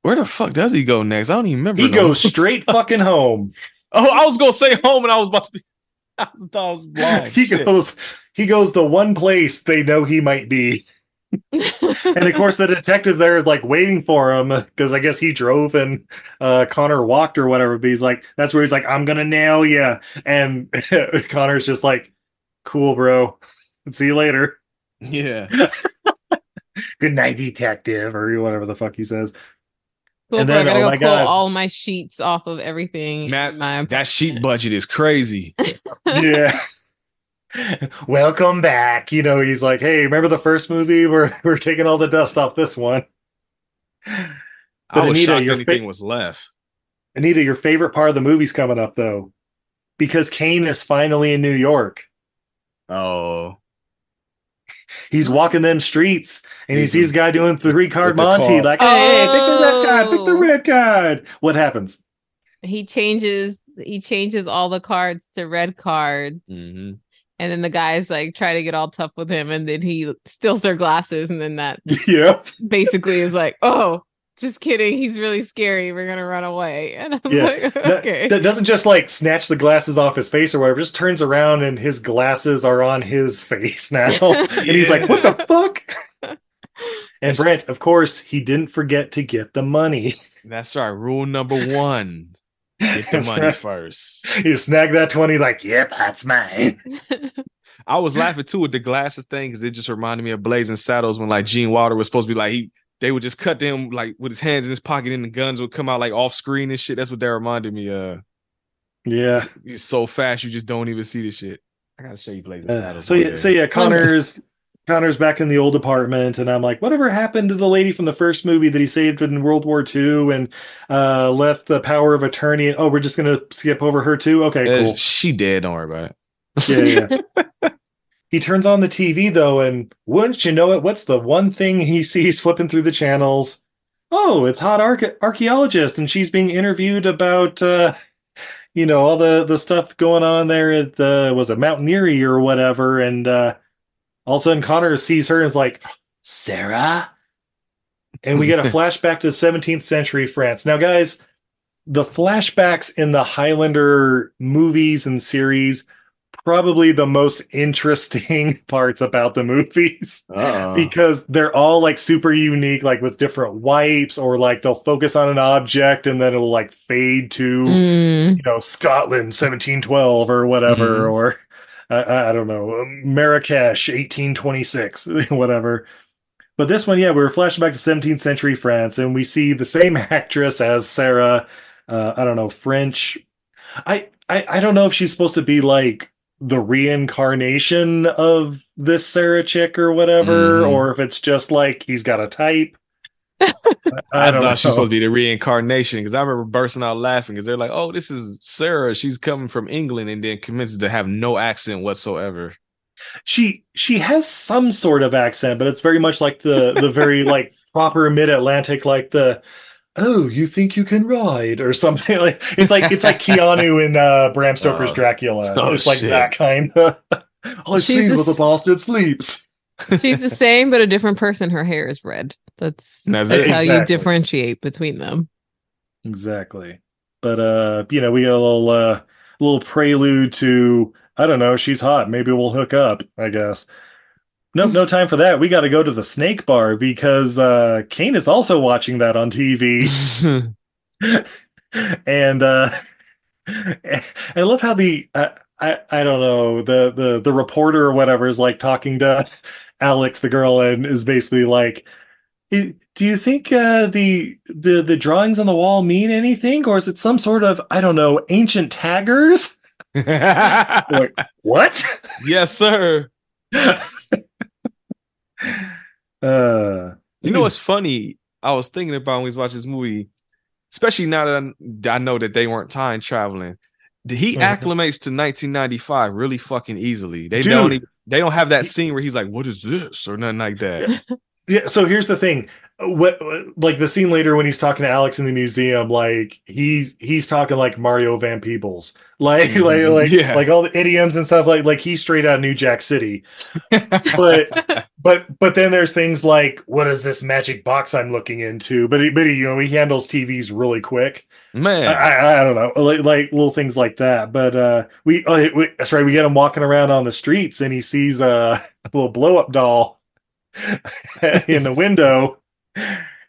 Where the fuck does he go next? I don't even remember. He no. goes straight fucking home. Oh, I was gonna say home, and I was about to be. I thought I was blind. he Shit. goes he goes the one place they know he might be. and of course the detective there is like waiting for him because I guess he drove and uh Connor walked or whatever, but he's like, that's where he's like, I'm gonna nail you. And Connor's just like, cool, bro. See you later. Yeah. Good night, detective, or whatever the fuck he says. Cool, And bro, then, I oh gotta oh go pull God. all my sheets off of everything. Matt, my that sheet budget is crazy. yeah. Welcome back. You know, he's like, hey, remember the first movie? We're we're taking all the dust off this one. I But was Anita, shocked your anything fa- was left. Anita, your favorite part of the movie's coming up though. Because Kane is finally in New York. Oh, He's walking them streets and he sees a guy doing three card with the Monty, car. like, hey, pick the red card, pick the Oh. red card. What happens? he changes he changes all the cards to red cards hmm and then the guys like try to get all tough with him and then he steals their glasses and then that yeah. basically is like oh just kidding he's really scary we're gonna run away and i was Yeah. like okay That doesn't just like snatch the glasses off his face or whatever, just turns around and his glasses are on his face now. and he's like, what the fuck? And Brent, of course, he didn't forget to get the money. That's right. Rule number one: get the That's money right. first. He snagged that 20, like, yep, that's mine. I was laughing too with the glasses thing because it just reminded me of Blazing Saddles when like Gene Wilder was supposed to be like he they would just cut them like with his hands in his pocket and the guns would come out like off screen and shit. That's what that reminded me of. Yeah. It's so fast you just don't even see the shit. I gotta show you Blazing Uh, Saddles. so yeah, day. so yeah, Connor's Connor's back in the old apartment, and I'm like, whatever happened to the lady from the first movie that he saved in World War II and uh, left the power of attorney? And oh, we're just gonna skip over her too. Okay, Uh, cool. She dead. Don't worry about it. Yeah, yeah. he turns on the TV though, and wouldn't you know it? What's the one thing he sees flipping through the channels? Oh, it's hot arche- archaeologist, and she's being interviewed about, uh, you know, all the the stuff going on there at the was it Mount Neary or whatever, and uh, all of a sudden Connor sees her and is like, Sarah, and we get a flashback to 17th century France. Now, guys, the flashbacks in the Highlander movies and series probably the most interesting parts about the movies Uh-oh. because they're all like super unique like with different wipes or like they'll focus on an object and then it'll like fade to Mm. you know Scotland 1712 or whatever Mhm. or I, I don't know um, Marrakesh 1826 whatever but this one yeah we were flashing back to 17th century France and we see the same actress as Sarah uh, I don't know French I, I I don't know if she's supposed to be like the reincarnation of this Sarah chick or whatever Mhm. or if it's just like he's got a type I, I, don't thought know she's supposed to be the reincarnation because I remember bursting out laughing because they're like, "Oh, this is Sarah. She's coming from England," and then commences to have no accent whatsoever. she she has some sort of accent, but it's very much like the the very like proper mid Atlantic, like the oh you think you can ride or something like it's like it's like Keanu in uh, Bram Stoker's Oh. Dracula. Oh, it's like shit. that kind of. All I've She's seen the with a s- bastard sleeps. she's the same but a different person her hair is red that's, That's that's it. how you differentiate between them Exactly. But uh, you know, we got a little uh little prelude to I don't know, she's hot. Maybe we'll hook up, I guess. Nope, no time for that. We got to go to the snake bar because uh Kane is also watching that on TV. and uh I love how the uh, I I don't know, the the the reporter or whatever is like talking to Alex the girl and is basically like do you think uh, the the the drawings on the wall mean anything, or is it some sort of I don't know ancient taggers? like what? yes, sir. Uh, You know what's funny? I was thinking about when we was watching this movie, especially now that I, I know that they weren't time traveling. He Mhm. acclimates to 1995 really fucking easily. They Dude. don't even, they don't have that scene where he's like, "What is this?" or nothing like that. Yeah. So here's the thing. What like the scene later when he's talking to Alex in the museum, like he's he's talking like Mario Van Peebles, like Mhm. like like Yeah. like all the idioms and stuff, like like he's straight out of New Jack City. But but but then there's things like what is this magic box I'm looking into? But he, but he, you know he handles TVs really quick. Man, I, I, I don't know, like, like little things like that. But uh, we, uh, we that's right. We get him walking around on the streets, and he sees a little blow up doll in the window.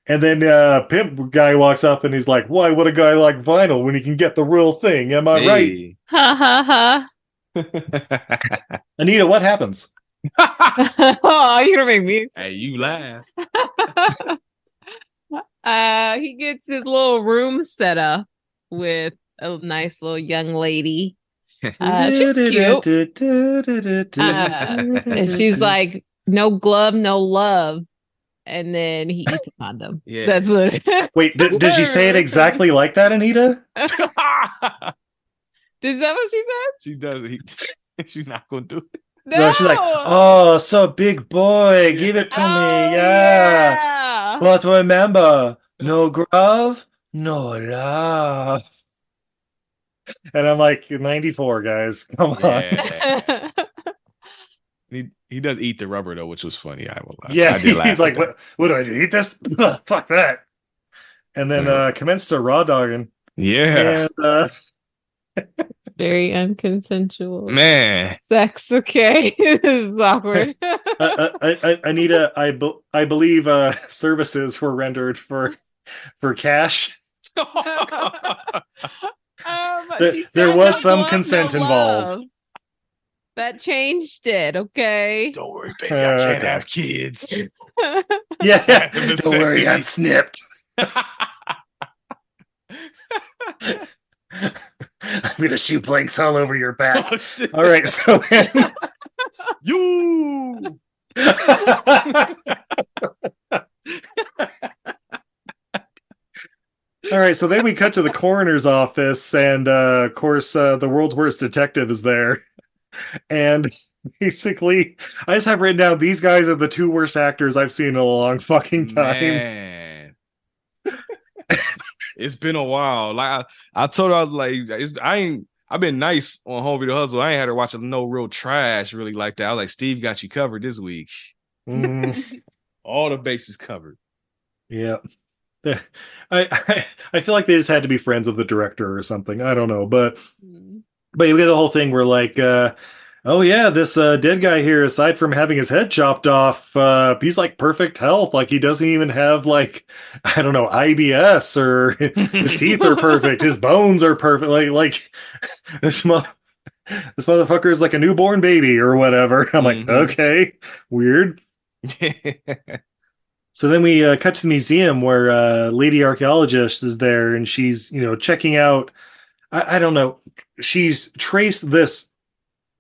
And then uh, pimp guy walks up, and he's like, "Why would a guy like vinyl when he can get the real thing?" Am I right, Hey. Ha ha Anita? What happens? oh, you're gonna make me. hey, you laugh. uh, he gets his little room set up with a nice little young lady. Uh, she's cute. Uh, and she's like, no glove, no love. And then he eats a condom. Yeah. That's what. "Wait, d- did she say it exactly like that, Anita?" Is that what she said? she does it. He, she's not gonna do it. No, she's like, "Oh, so big boy, give it to me, oh, yeah." yeah. But remember, no glove, no love. And I'm like, 94, guys. Come on. Yeah. He he does eat the rubber though, which was funny. I will. Laugh. Yeah, I did laugh he's like, what, what do I do? Eat this? Fuck that. And then Yeah. uh commenced to raw dogging. Yeah, And uh Very unconsensual. man. Sex, okay. this is awkward. uh, uh, uh, uh, Anita, I be- I believe uh services were rendered for for cash. Um, There- there was some glove, consent no involved. Love. That changed it, okay? Don't worry, baby, I can't Okay. have kids. Yeah, The don't worry, I'm snipped. I'm gonna shoot blanks all over your back. oh shit! All right, so then- You. All right, so then we cut to the coroner's office, and uh, of course, uh, the world's worst detective is there. And basically, I just have written down these guys are the two worst actors I've seen in a long fucking time. Man. it's been a while. Like I, I told her, I was like, it's, I ain't. I've been nice on Home Video Hustle. I ain't had her watching no real trash really like that. I was like, Steve got you covered this week. Mm, All the bases covered. yeah. I, I I feel like they just had to be friends of the director or something. I don't know, but but you get the whole thing where like uh oh yeah this uh dead guy here aside from having his head chopped off uh he's like perfect health like he doesn't even have like i don't know ibs or his teeth are perfect his bones are perfect like like this mo- this motherfucker is like a newborn baby or whatever i'm like Mhm. okay weird so then we uh, cut to the museum where uh, lady archaeologist is there, and she's you know checking out. I, I don't know. She's traced this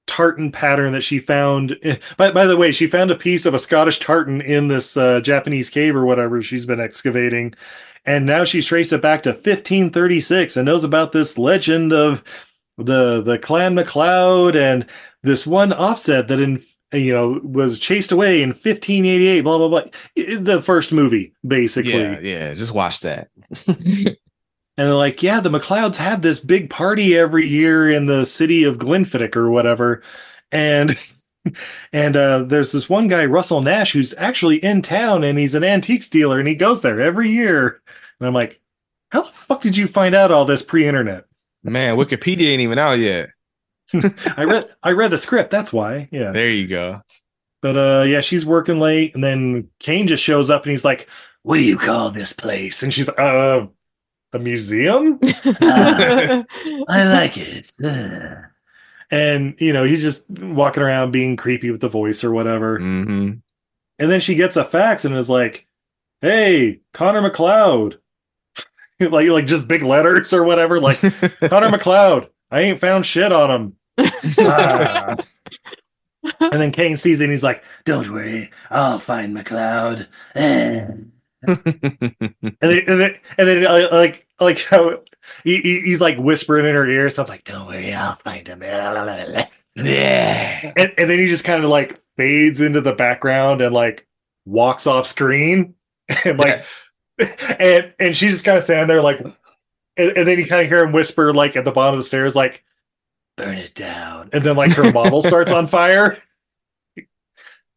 tartan pattern that she found. By by the way, she found a piece of a Scottish tartan in this uh, Japanese cave or whatever she's been excavating, and now she's traced it back to 1536 and knows about this legend of the the Clan MacLeod and this one offset that in you know was chased away in 1588 blah blah blah the first movie basically yeah, yeah. Just watch that. and they're like yeah the MacLeods have this big party every year in the city of glenfiddich or whatever and and uh there's this one guy russell nash who's actually in town and he's an antiques dealer and he goes there every year and i'm like how the fuck did you find out all this pre-internet Man, Wikipedia ain't even out yet. i read i read the script that's why yeah There you go. But uh yeah, she's working late, and then Kane just shows up and he's like, What do you call this place? And she's like, uh a museum? I like it. Ugh." And you know, he's just walking around being creepy with the voice or whatever. hmm And then she gets a fax and is like, Hey, Connor MacLeod. like like just big letters or whatever, like Connor MacLeod. I ain't found shit on him. Ah. and then Kane sees it and he's like, Don't worry, I'll find MacLeod. And then, and then, and then uh, like like how he, he- he's like whispering in her ear something like, Don't worry, I'll find him. yeah. And, and then he just kind of like fades into the background and like walks off screen and like and and she's just kind of standing there like and, and then you kind of hear him whisper like at the bottom of the stairs like burn it down and then like her model starts on fire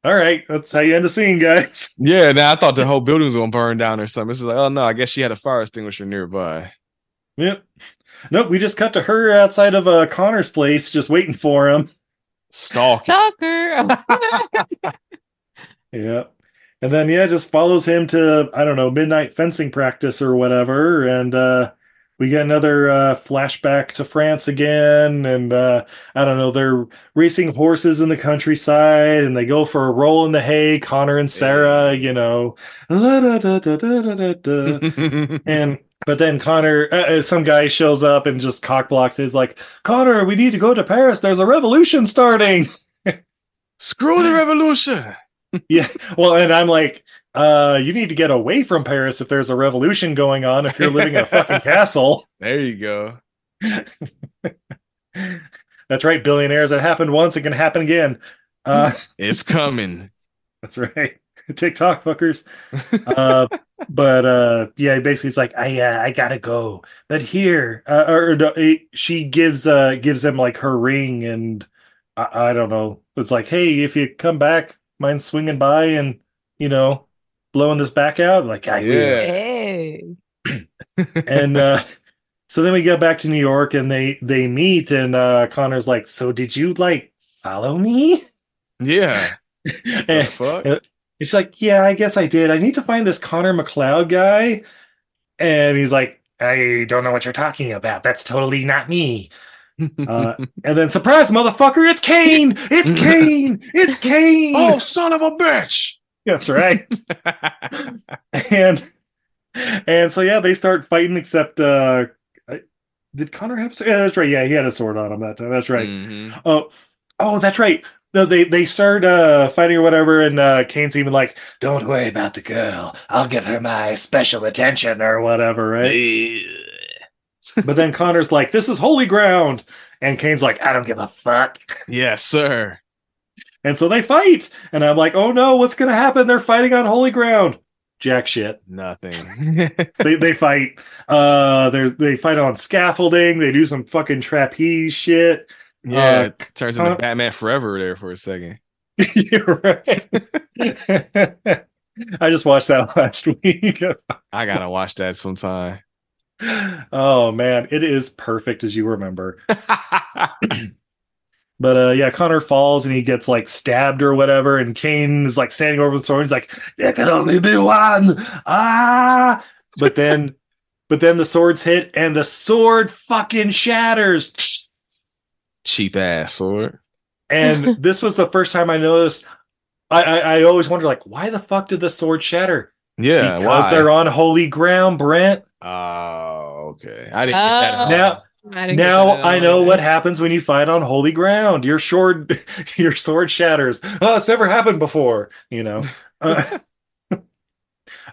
all right that's how you end the scene guys Yeah, now I thought the whole building was gonna burn down or something. It's just like, oh no, I guess she had a fire extinguisher nearby. yep nope we just cut to her outside of uh connor's place just waiting for him Stalking. Stalker. Yeah. And then yeah, just follows him to I don't know, midnight fencing practice or whatever and uh we get another uh flashback to France again and uh I don't know, they're racing horses in the countryside and they go for a roll in the hay, Connor and Sarah, you know. And but then Connor, uh, uh, some guy shows up and just cock blocks. He's like, Connor, we need to go to Paris. There's a revolution starting. Screw the revolution. yeah. Well, and I'm like, uh, you need to get away from Paris if there's a revolution going on. If you're living in a fucking castle, There you go. that's right. Billionaires. It happened once. It can happen again. Uh, It's coming. that's right. TikTok fuckers. Uh, but uh, yeah, basically, it's like I uh, I gotta go. But here, uh, or, it, she gives uh gives him like her ring, and I, I don't know. It's like, hey, if you come back, mind swinging by and you know blowing this back out? Like, I. Yeah. hey. and uh so then we go back to New York and they they meet and uh Connor's like, "So did you like follow me?" Yeah. The and fuck? it's like, "Yeah, I guess I did. I need to find this Connor MacLeod guy." And he's like, "I don't know what you're talking about. That's totally not me." Uh, and then surprise motherfucker, it's Kane. It's Kane. It's Kane. oh, son of a bitch. That's right. and and so yeah, they start fighting. Except uh, I- did Connor have? Yeah, that's right. Yeah, he had a sword on him that time. That's right. Mhm. Oh, oh, that's right. No, they they start uh fighting or whatever, and uh Kane's even like, "Don't worry about the girl. I'll give her my special attention or whatever." Right. but then Connor's like, "This is holy ground," and Kane's like, "I don't give a fuck." Yes, sir. And so they fight, and I'm like, "Oh no, what's gonna happen? They're fighting on holy ground." Jack shit. Nothing. they they fight. Uh, there's they fight on scaffolding. They do some fucking trapeze shit. yeah, Uh, it turns into Batman Forever there for a second. You're right. I just watched that last week. I gotta watch that sometime. oh man, it is perfect as you remember. But uh yeah, Connor falls and he gets like stabbed or whatever, and Kane is like standing over the sword. He's like, "There can only be one." Ah! But then, but then the swords hit, and the sword fucking shatters. Cheap ass sword. And this was the first time I noticed. I, I I always wonder like, why the fuck did the sword shatter? Yeah, because why? they're on holy ground, Brent. Oh, okay. I didn't get that. Oh. at all. Now, I now that I know what happens when you fight on holy ground. Your sword, your sword shatters. Oh, it's never happened before. You know. Uh,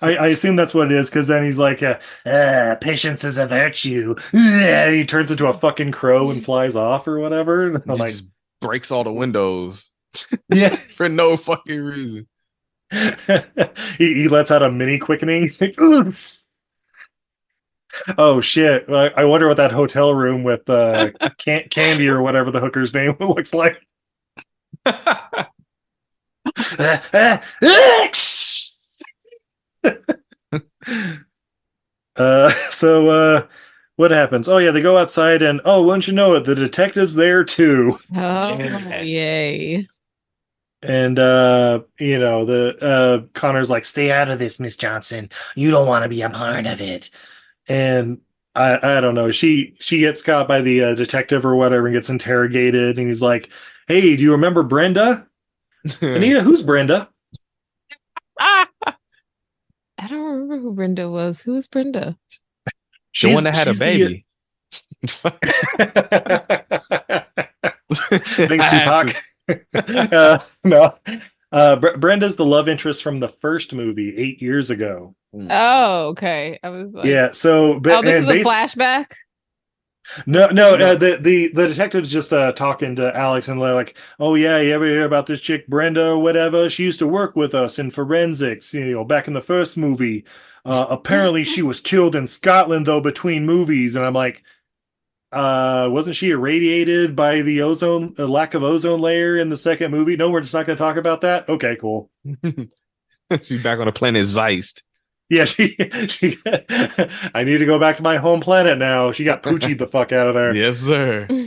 I, I assume that's what it is because then he's like, uh, uh, "Patience is a virtue." And he turns into a fucking crow and flies off or whatever. And I'm He like, just breaks all the windows "Yeah." for no fucking reason. he, he lets out a mini quickening. Oh shit! I, I wonder what that hotel room with uh, can- Candy or whatever the hooker's name looks like. uh, so uh, what happens? Oh yeah, they go outside and oh, wouldn't you know it, the detective's there too. Oh, yay. And uh, you know, the uh Connor's like, stay out of this, Miss Johnson. You don't want to be a part of it. And I I don't know. She she gets caught by the uh, detective or whatever and gets interrogated. And he's like, Hey, do you remember Brenda? Anita, who's Brenda? I don't remember who Brenda was. Who was Brenda? the one that had a she's the- baby. Thanks, I had Tupac. uh, no. Uh, Bre- Brenda's the love interest from the first movie eight years ago. Oh, okay. I was like, yeah. So, but, oh, this and is a basi- flashback. No, no, uh, the the the detective's just uh, talking to Alex and they're like, "Oh yeah, you ever hear about this chick Brenda or whatever? She used to work with us in forensics, you know, back in the first movie. Uh, apparently, she was killed in Scotland though between movies." And I'm like, "Uh, wasn't she irradiated by the ozone, the lack of ozone layer in the second movie? No, we're just not going to talk about that. Okay, cool. She's back on the planet Zeist. Yeah, she, she I need to go back to my home planet now. She got poochied the fuck out of there. Yes, sir.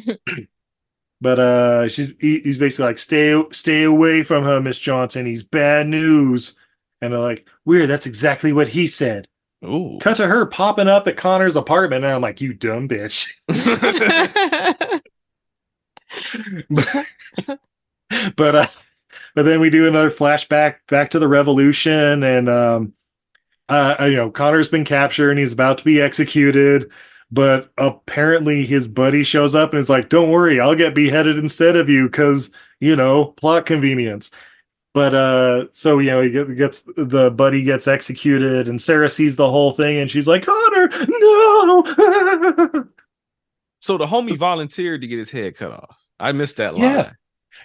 But uh she's he, he's basically like stay stay away from her, Miss Johnson. He's bad news. And they're like, weird, that's exactly what he said. Ooh. Cut to her popping up at Connor's apartment, and I'm like, you dumb bitch. but uh but then we do another flashback back to the revolution and um uh you know connor's been captured and he's about to be executed but apparently his buddy shows up and is like don't worry i'll get beheaded instead of you because you know plot convenience but uh so you know he gets the buddy gets executed and sarah sees the whole thing and she's like connor no So the homie volunteered to get his head cut off. I missed that line. Yeah.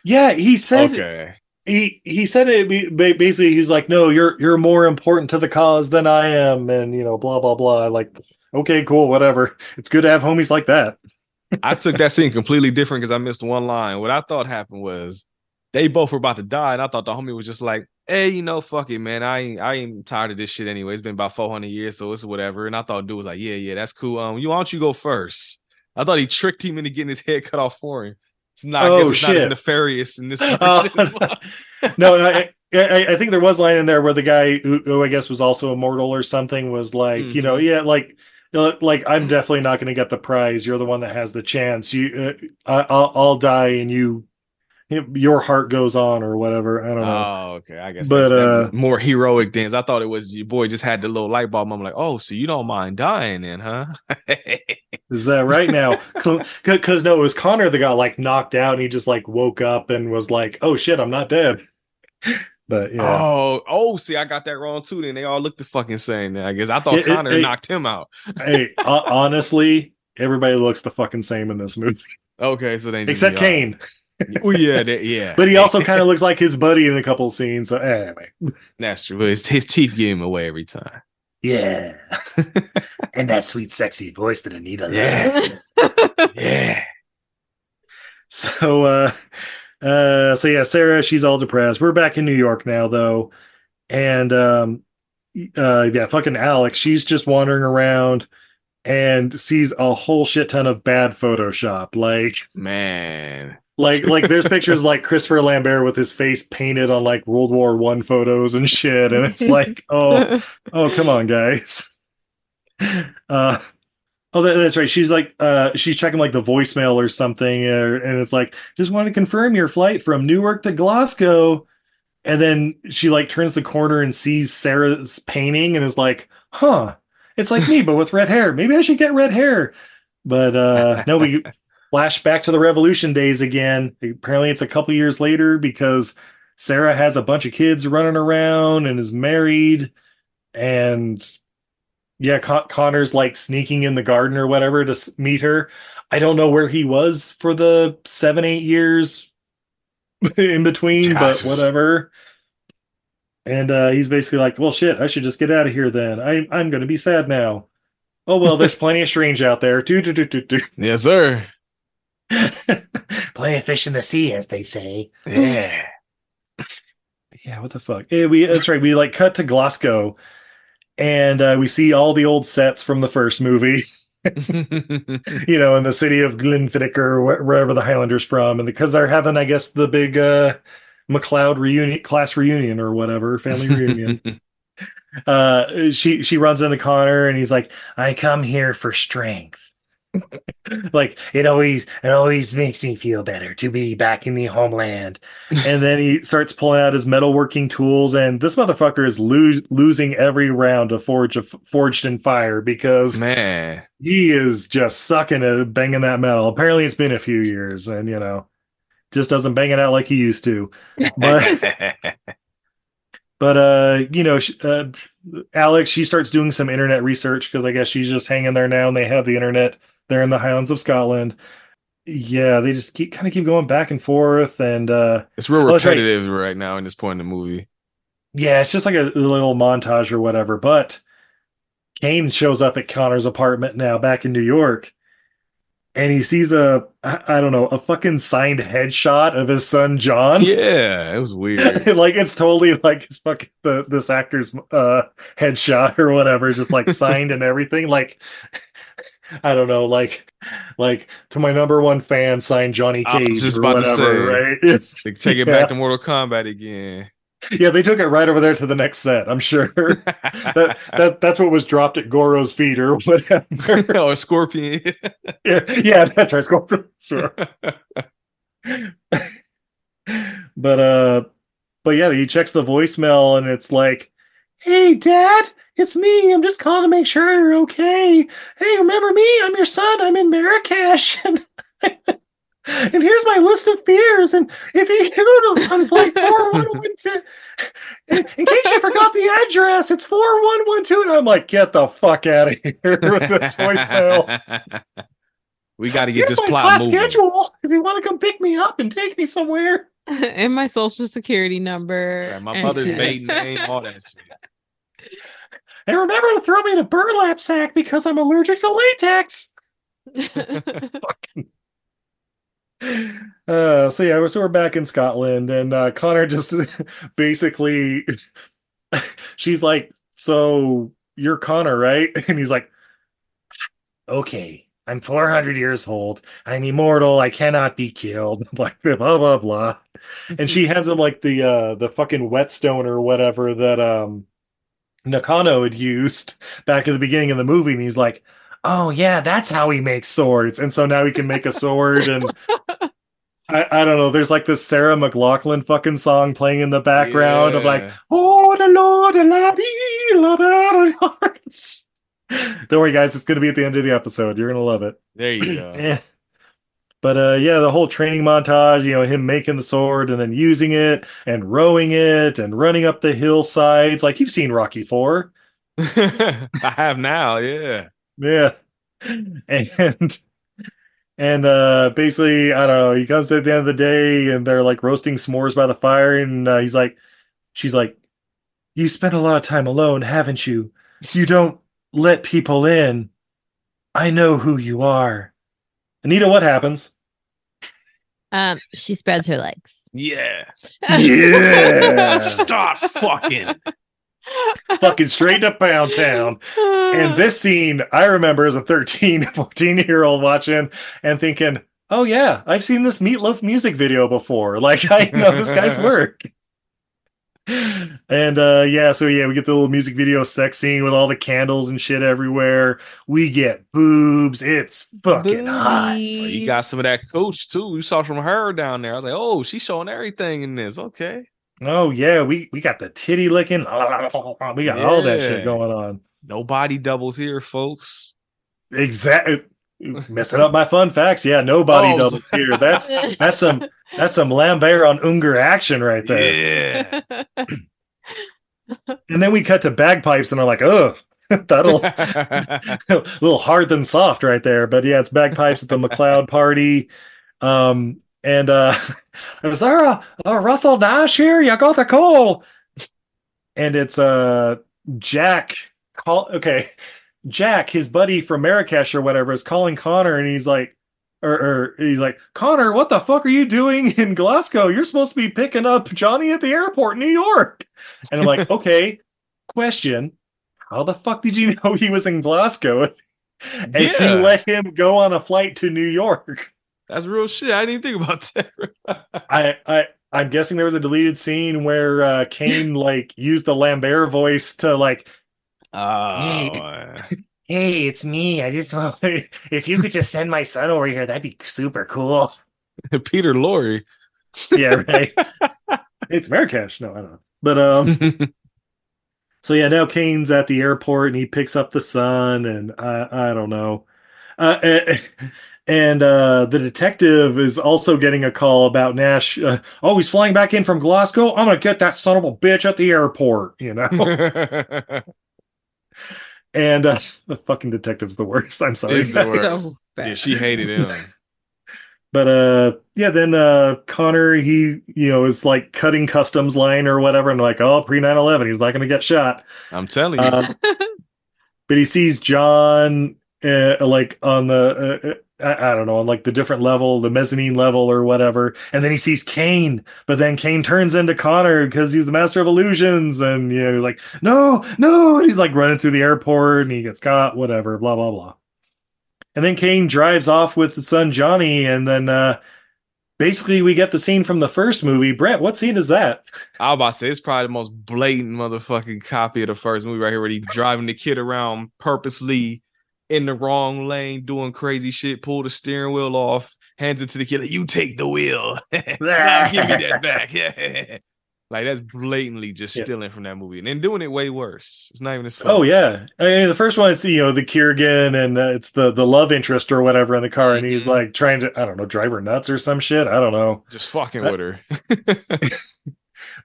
yeah he said Okay. he he said it basically he's like no you're you're more important to the cause than i am and you know blah blah blah like okay cool whatever it's good to have homies like that I took that scene completely different because I missed one line. What I thought happened was they both were about to die, and I thought the homie was just like, "Hey, you know, fuck it, man. I ain't, I ain't tired of this shit anyway. It's been about four hundred years, so it's whatever." And I thought dude was like, "Yeah, yeah, that's cool. Um, you why don't you go first? I thought he tricked him into getting his head cut off for him. It's not, I Oh, guess it's not as shit. nefarious in this. Oh, no I, I i think there was line in there where the guy who, who i guess was also immortal or something was like you know yeah like uh, like i'm definitely not going to get the prize you're the one that has the chance you uh, I, I'll, I'll die and you your heart goes on or whatever i don't know Oh, okay. I guess But, uh, more heroic dance. I thought it was your boy just had the little light bulb. I'm like, oh, so you don't mind dying then, huh? Is that right now? Because no, it was Connor that got like knocked out, and he just like woke up and was like, "Oh shit, I'm not dead." But yeah, Oh, oh, see, I got that wrong too. Then they all looked the fucking same. I guess I thought It- it- Connor it- knocked him out. hey, ho- honestly, everybody looks the fucking same in this movie Okay, so they except Kane. all- Well, yeah, they, yeah. But he also kind of looks like his buddy in a couple scenes. So anyway, that's true. But his, his teeth give him away every time. yeah, and that sweet, sexy voice that Anita Yeah. yeah. So uh uh so yeah, Sarah, she's all depressed. We're back in New York now though. And um uh yeah, fucking Alex, she's just wandering around and sees a whole shit ton of bad Photoshop. Like Man. Like like there's pictures like Christopher Lambert with his face painted on like World War One photos and shit. And it's like, oh, oh come on, guys. Uh Oh, that, that's right. She's like, uh, she's checking like the voicemail or something, or, and it's like, just want to confirm your flight from Newark to Glasgow. And then she like turns the corner and sees Sarah's painting and is like, huh, it's like me, but with red hair. Maybe I should get red hair. But uh, no, we flash back to the revolution days again. Apparently, it's a couple years later because Sarah has a bunch of kids running around and is married. And yeah, Con- Connor's like sneaking in the garden or whatever to s- meet her. I don't know where he was for the seven, eight years in between, but whatever. And uh, he's basically like, "Well, shit, I should just get out of here then. I, I'm going to be sad now." Oh well, there's plenty of strange out there. Do do do do do. Yes, sir. Plenty of fish in the sea, as they say. Yeah. Yeah, what the fuck? Yeah, we that's right. We like cut to Glasgow, and uh, we see all the old sets from the first movie. you know, in the city of Glenfiddich or wh- wherever the Highlanders from, and because they're having, I guess, the big uh, MacLeod reunion, class reunion or whatever, family reunion. uh, she she runs into Connor, and he's like, "I come here for strength." Like it always it always makes me feel better to be back in the homeland. And then he starts pulling out his metalworking tools and this motherfucker is lo- losing every round of forge of forged in fire because Man. he is just sucking at banging that metal. Apparently it's been a few years and you know just doesn't bang it out like he used to. But but uh you know uh, alex she starts doing some internet research because i guess she's just hanging there now and they have the internet they're in the Highlands of Scotland. Yeah, they just keep kind of keep going back and forth, and uh, It's real Oh, that's right. repetitive right now in this point in the movie. yeah, it's just like a little montage or whatever. But Kane shows up at Connor's apartment now, back in New York, and he sees a I don't know a fucking signed headshot of his son John. Yeah, it was weird. like it's totally like his fucking the this actor's uh headshot or whatever, just like signed and everything. Like I don't know, like like to my number one fan signed Johnny I was Cage just about to whatever, say. right? Take it yeah. back to Mortal Kombat again. Yeah, they took it right over there to the next set. I'm sure that that that's what was dropped at Goro's feet or whatever. or Scorpion. yeah, yeah, that's right. Scorpion. Sure. but uh, but yeah, he checks the voicemail and it's like, "Hey, Dad, it's me. I'm just calling to make sure you're okay. Hey, remember me? I'm your son. I'm in Marrakesh." And, and here's my list of fears. And if you go to on flight 4112, in, in case you forgot the address, it's 4112. And I'm like, get the fuck out of here with this voicemail. we got to get Here's this my plot class moving. schedule if you want to come pick me up and take me somewhere. and my social security number. Right, my mother's maiden name, all that shit. And remember to throw me in a burlap sack because I'm allergic to latex. Uh, so yeah, so we're back in Scotland, and uh, Connor just basically, she's like, "So you're Connor, right?" And he's like, "Okay, I'm 400 years old. I'm immortal. I cannot be killed." Like blah blah blah. And she hands him like the uh the fucking whetstone or whatever that um Nakano had used back at the beginning of the movie, and he's like, "Oh yeah, that's how he makes swords." And so now he can make a sword, and I, I don't know. There's like this Sarah McLachlan fucking song playing in the background of like, "Oh the Lord, the la dee, la da, da, da." Don't worry, guys. It's gonna be at the end of the episode. You're gonna love it. There you go. But uh yeah, the whole training montage, you know, him making the sword and then using it and rowing it and running up the hillsides. Like you've seen Rocky Four. I have now, yeah. Yeah. And and uh basically, I don't know, he comes at the end of the day and they're like roasting s'mores by the fire, and uh, he's like she's like, You spent a lot of time alone, haven't you? You don't let people in. I know who you are. Anita, what happens? Um, she spreads her legs. Yeah. Yeah. Stop fucking. fucking straight to Pound Town. And this scene, I remember as a 13, 14 year old watching and thinking, oh, yeah, I've seen this Meatloaf music video before. Like, I know this guy's work. And uh yeah, so yeah, we get the little music video sex scene with all the candles and shit everywhere. We get boobs. It's fucking hot. Oh, you got some of that coach too. You saw from her down there. I was like, oh, she's showing everything in this. Okay. Oh yeah, we we got the titty licking. We got all that shit going on. No body doubles here, folks. Exactly. Messing up my fun facts. Yeah, nobody Oh, doubles here. That's that's some that's some Lambert on Unger action right there. Yeah. And then we cut to bagpipes, and I'm like, oh, that'll a little hard than soft right there. But yeah, it's bagpipes at the MacLeod party. Um, and uh, is there a, a Russell Nash here? You got the call. And it's uh Jack call okay. Jack, his buddy from Marrakesh or whatever, is calling Connor, and he's like, or, or he's like, Connor, what the fuck are you doing in Glasgow? You're supposed to be picking up Johnny at the airport in New York. And I'm like, okay, question. How the fuck did you know he was in Glasgow? And Yeah. you let him go on a flight to New York. That's real shit. I didn't think about that. I I I'm guessing there was a deleted scene where uh Kane like used the Lambert voice to like Oh, Hey, it's me. I just want if you could just send my son over here, that'd be super cool. Peter Lorre. Yeah, right. it's Marrakesh. No, I don't know. But um so yeah, now Kane's at the airport and he picks up the son and I I don't know. Uh eh, and uh the detective is also getting a call about Nash. Uh, oh, he's flying back in from Glasgow. I'm gonna get that son of a bitch at the airport, you know. And uh, the fucking detective's the worst. I'm sorry. It's the worst. So bad. Yeah, she hated him. But uh yeah, then uh Connor he you know is like cutting customs line or whatever and like, oh pre 9-11, he's not gonna get shot. I'm telling you. Um, but he sees John uh, like on the uh, uh, I, I don't know on like the different level, the mezzanine level or whatever, and then he sees Kane. But then Kane turns into Connor because he's the master of illusions, and you know he's like, no, no, and he's like running through the airport and he gets caught, whatever, blah blah blah. And then Kane drives off with the son Johnny, and then uh basically we get the scene from the first movie. Brent, what scene is that? I was about to say it's probably the most blatant motherfucking copy of the first movie right here, where he's driving the kid around purposely in the wrong lane, doing crazy shit, pull the steering wheel off, hands it to the kid, like, you take the wheel. Give me that back. Yeah. Like that's blatantly just Yeah. stealing from that movie and then doing it way worse. It's not even as fun. Oh yeah, I mean, the first one it's you know the Kurgan and uh, it's the the love interest or whatever in the car, and he's like trying to I don't know drive her nuts or some shit. I don't know. Just fucking Uh, with her.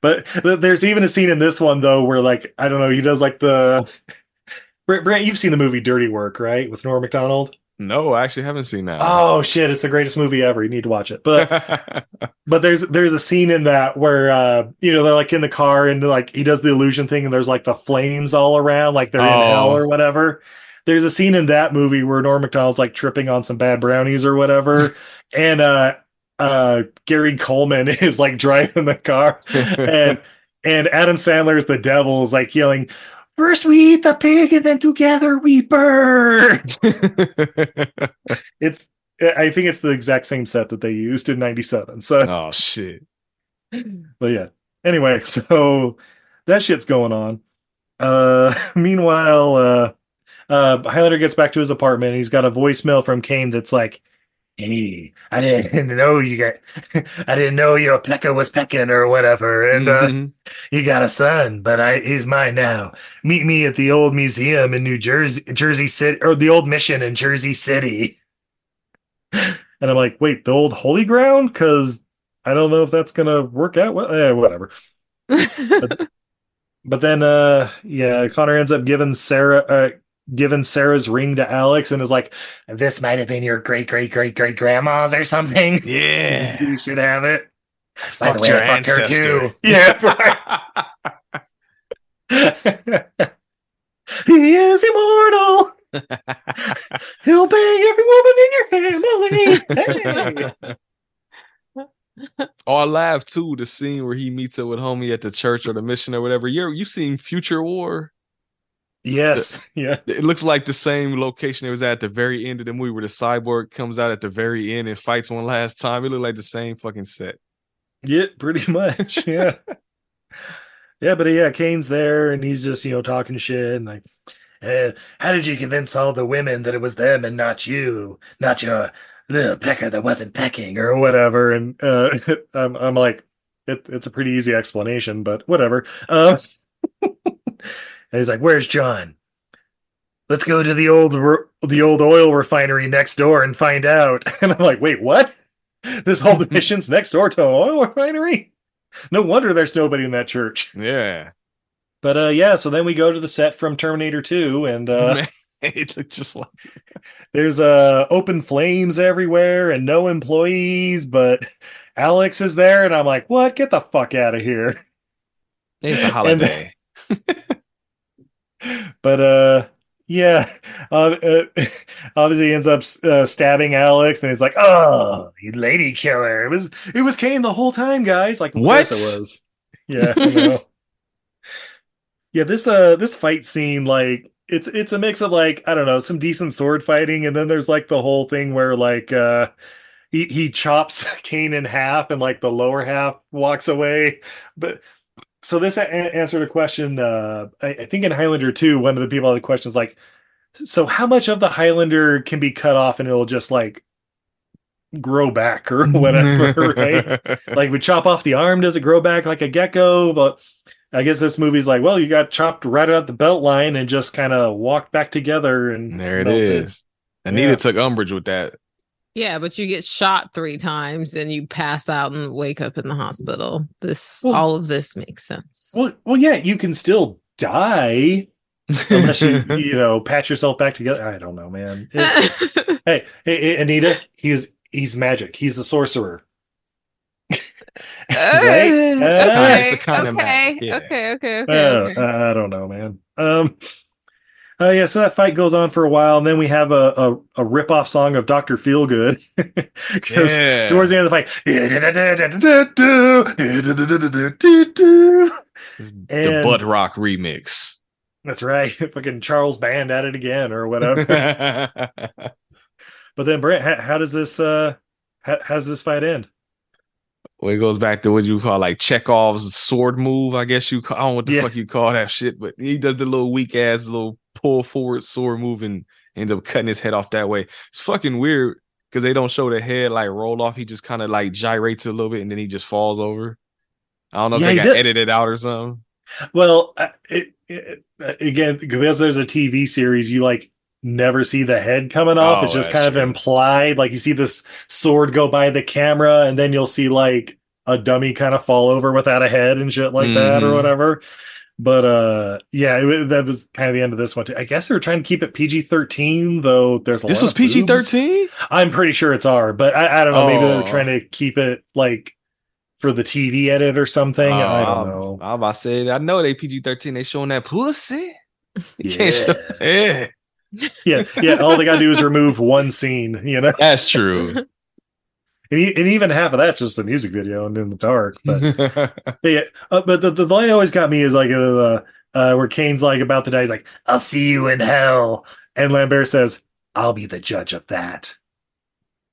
But th- there's even a scene in this one though where like I don't know he does like the Brent, Brent you've seen the movie Dirty Work right with Norm Macdonald. No, I actually haven't seen that. Oh shit, it's the greatest movie ever. You need to watch it. But but there's there's a scene in that where uh you know they're like in the car and like he does the illusion thing and there's like the flames all around like they're in Oh. hell or whatever. There's a scene in that movie where Norm Macdonald's like tripping on some bad brownies or whatever, and uh uh Gary Coleman is like driving the car and and Adam Sandler's the devil is like yelling, First we eat the pig and then together we burn. it's I think it's the exact same set that they used in 97. So oh shit. but yeah. Anyway, so that shit's going on. Uh meanwhile, uh uh Highlander gets back to his apartment. He's got a voicemail from Kane that's like, Hey, I didn't know you got I didn't know your pecker was pecking or whatever. And uh Mhm. you got a son, but I he's mine now. Meet me at the old museum in New Jersey Jersey City or the old mission in Jersey City. And I'm like, wait, the old holy ground? Because I don't know if that's gonna work out. Well, eh, whatever. but, but then, uh, yeah, Connor ends up giving Sarah, uh, giving Sarah's ring to Alex, and is like, "This might have been your great great great great grandma's or something. Yeah. you should have it." By the way, your I fucked her too. Yeah, he is immortal. He'll bang every woman in your family. Hey. Oh, I laugh too. The scene where he meets up with homie at the church or the mission or whatever. You you've seen Future War? Yes, yes. It looks like the same location it was at the very end of the movie where the cyborg comes out at the very end and fights one last time. It looked like the same fucking set. Yeah, pretty much. Yeah. yeah, but yeah, Kane's there and he's just, you know, talking shit and like, eh, how did you convince all the women that it was them and not you, not your little pecker that wasn't pecking or whatever? And uh, I'm, I'm like, it, it's a pretty easy explanation, but whatever. Um, and he's like, where's John? Let's go to the old the old oil refinery next door and find out. And I'm like, wait, what? This whole mission's next door to an oil refinery? No wonder there's nobody in that church. Yeah. But uh yeah, so then we go to the set from Terminator 2 and uh it looked just like there's uh open flames everywhere and no employees, but Alex is there and I'm like, "What? Get the fuck out of here." it's a holiday. But uh yeah uh, uh, obviously he ends up uh, stabbing alex and he's like oh you lady killer. It was it was kane the whole time guys. Like What? it was. Yeah yeah this uh this fight scene like it's it's a mix of like i don't know some decent sword fighting and then there's like the whole thing where like uh he, he chops Kane in half and like the lower half walks away. But so this a- answered a question uh I, I think in highlander 2 one of the people had the questions like so how much of the highlander can be cut off and it'll just like grow back or whatever right like we chop off the arm does it grow back like a gecko but i guess this movie's like well you got chopped right at the belt line and just kind of walked back together and there it melted. is. Anita Yeah. took umbrage with that. Yeah, but you get shot three times and you pass out and wake up in the hospital. This Well- all of this makes sense. well, well yeah you can still die unless you you know patch yourself back together. I don't know, man. It's, hey, hey, hey, Anita, he's he's magic. He's a sorcerer. right? Uh, Uh, It's a kind of okay, yeah. okay, okay, okay, don't, okay. I I don't know, man. Um, uh, yeah, so that fight goes on for a while, and then we have a a, a rip off song of Doctor Feelgood because Yeah. towards the end of the fight, the butt rock remix. that's right, fucking Charles Band at it again or whatever. but then, Brent, how, how does this uh, how, how does this fight end? Well, it goes back to what you call like Chekhov's sword move, I guess you call. I don't know what the Yeah. fuck you call that shit, but he does the little weak ass little pull forward sword move and ends up cutting his head off that way. It's fucking weird because they don't show the head like roll off. He just kind of like gyrates a little bit and then he just falls over. I don't know if Yeah, they he got did. edited out or something. Well, uh, it, it, uh, again, because there's a TV series, you like never see the head coming off. Oh, it's just kind of true. implied. Like you see this sword go by the camera, and then you'll see like a dummy kind of fall over without a head and shit like that, or Mhm. whatever. But uh, yeah, it, that was kind of the end of this one. Too. I guess they're trying to keep it PG thirteen, though. There's a This lot was of. PG 13? I'm pretty sure it's R, but I, I don't know. Maybe they Oh. were trying to keep it like for the TV edit or something. I don't know. I'm about to say, I know they PG 13. They showing that pussy. You Yeah. can't show. Yeah, yeah, yeah. All they gotta do is remove one scene, you know. that's true. And, e- and even half of that's just a music video and in the dark. But yeah, uh, but the, the line that always got me is like uh, uh, where Kane's like about to die. He's like, "I'll see you in hell," and Lambert says, "I'll be the judge of that."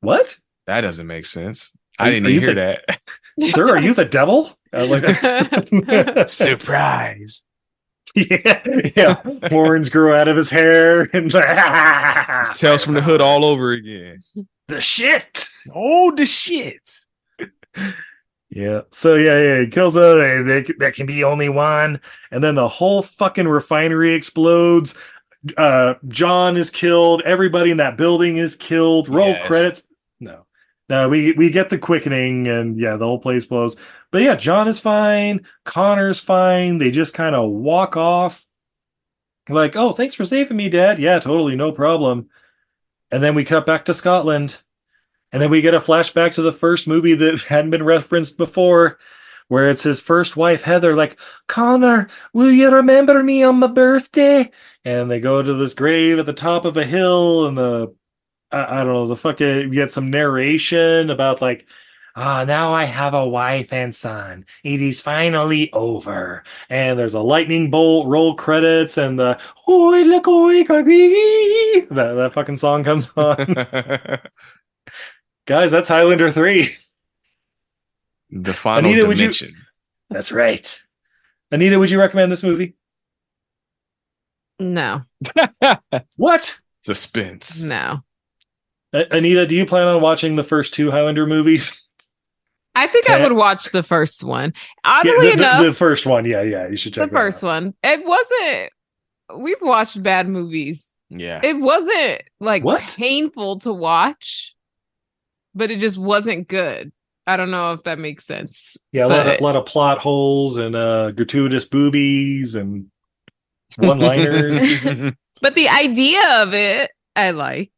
What, that doesn't make sense. I didn't are you even hear that. sir? Are you the devil? Uh, like. Surprise. yeah, yeah. Horns grow out of his hair, and Tales from the hood all over again. The shit. Oh, the shit. Yeah. So yeah, yeah, he kills her. There can be only one, and then the whole fucking refinery explodes. Uh, John is killed. Everybody in that building is killed. Roll Yes. credits. No, no, we we get the quickening, and yeah, the whole place blows. But yeah, John is fine. Connor's fine. They just kind of walk off. Like, oh, thanks for saving me, Dad. Yeah, totally, no problem. And then we cut back to Scotland. And then we get a flashback to the first movie that hadn't been referenced before, where it's his first wife, Heather, like, Connor, will you remember me on my birthday? And they go to this grave at the top of a hill, and the, I, I don't know, the fucking, you get some narration about, like, ah, now I have a wife and son. It is finally over. And there's a lightning bolt, roll credits, and the, oi, look, oi, that, that fucking song comes on. Guys, that's Highlander 3. the final Anita, would you- dimension. That's right. Anita, would you recommend this movie? No, What? Suspense. no. Anita, do you plan on watching the first two Highlander movies? I think I would watch the first one. Yeah, Oddly the, enough, the, the first one. Yeah, yeah. You should the check that first out. one. It wasn't. We've watched bad movies. Yeah. It wasn't like What? painful to watch, but it just wasn't good. I don't know if that makes sense. Yeah, a lot, but- of, lot of plot holes and uh, gratuitous boobies and one liners. But the idea of it, I like.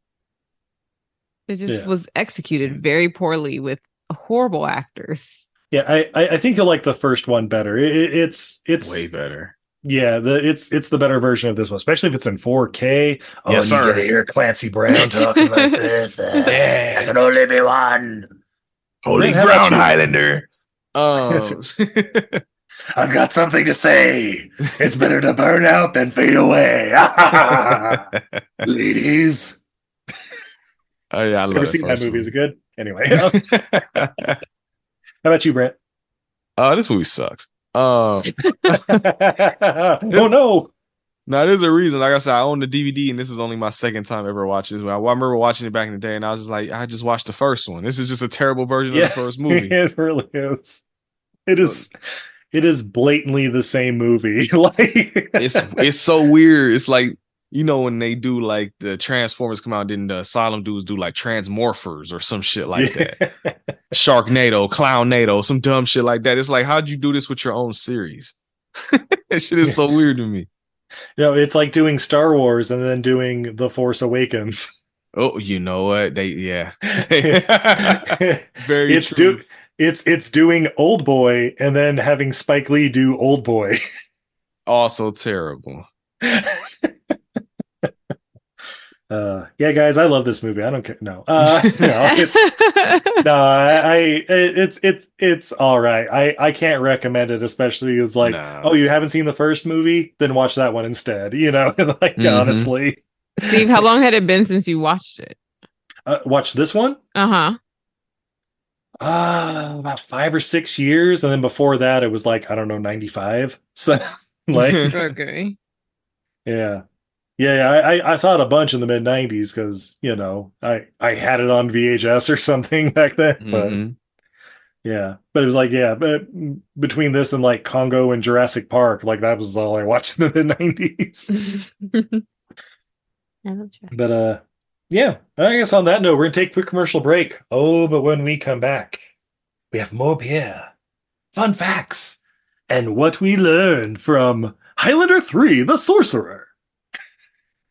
It just Yeah. was executed very poorly with horrible actors. yeah, I, I, I think you'll like the first one better. It, it- it's it's Way better. yeah, the it's it's the better version of this one, especially if it's in 4K. Oh, Yes, you sir. get to hear Clancy Brown talking like this. Uh, Yeah. There can only be one. Holy Brent, how ground. Highlander. Um, I've got something to say. It's better to burn out than fade away. Ladies. oh yeah, I love Ever that seen that first movie? one. Is it good? Anyway. How about you, Brent? oh, this movie sucks. Um, oh no. now there's a reason. Like I said, I own the DVD, and this is only my second time ever watching this. I, I remember watching it back in the day, and I was just like, I just watched the first one. This is just a terrible version Yeah. of the first movie. It really is. It is it is blatantly the same movie. like it's it's so weird. It's like you know when they do like the Transformers come out, then the Asylum dudes do like Transmorphers or some shit like that. Sharknado, Clownnado, some dumb shit like that. It's like, how'd you do this with your own series? that shit is so weird to me. You know, it's like doing Star Wars and then doing The Force Awakens. Oh, you know what? They yeah. Very it's true. do it's it's doing Old Boy and then having Spike Lee do Old Boy. also terrible. Uh, yeah, guys, I love this movie. I don't care. No, uh, no, it's no, I, I it, it's it's it's all right. I I can't recommend it, especially it's like, No. oh, you haven't seen the first movie, then watch that one instead. You know, like Mhm. honestly, Steve, how long had it been since you watched it? uh, watch this one. Uh huh. Uh, about five or six years, and then before that, it was like I don't know, ninety five. So, like, Okay. Yeah. Yeah, yeah, I, I- I saw it a bunch in the mid '90s because you know I I had it on VHS or something back then. But Mhm. yeah, but it was like yeah, but between this and like Congo and Jurassic Park, like that was all I watched in the mid '90s. But uh, yeah, I guess on that note, we're gonna take a quick commercial break. Oh, but when we come back, we have more beer, fun facts, and what we learned from Highlander Three: The Sorcerer.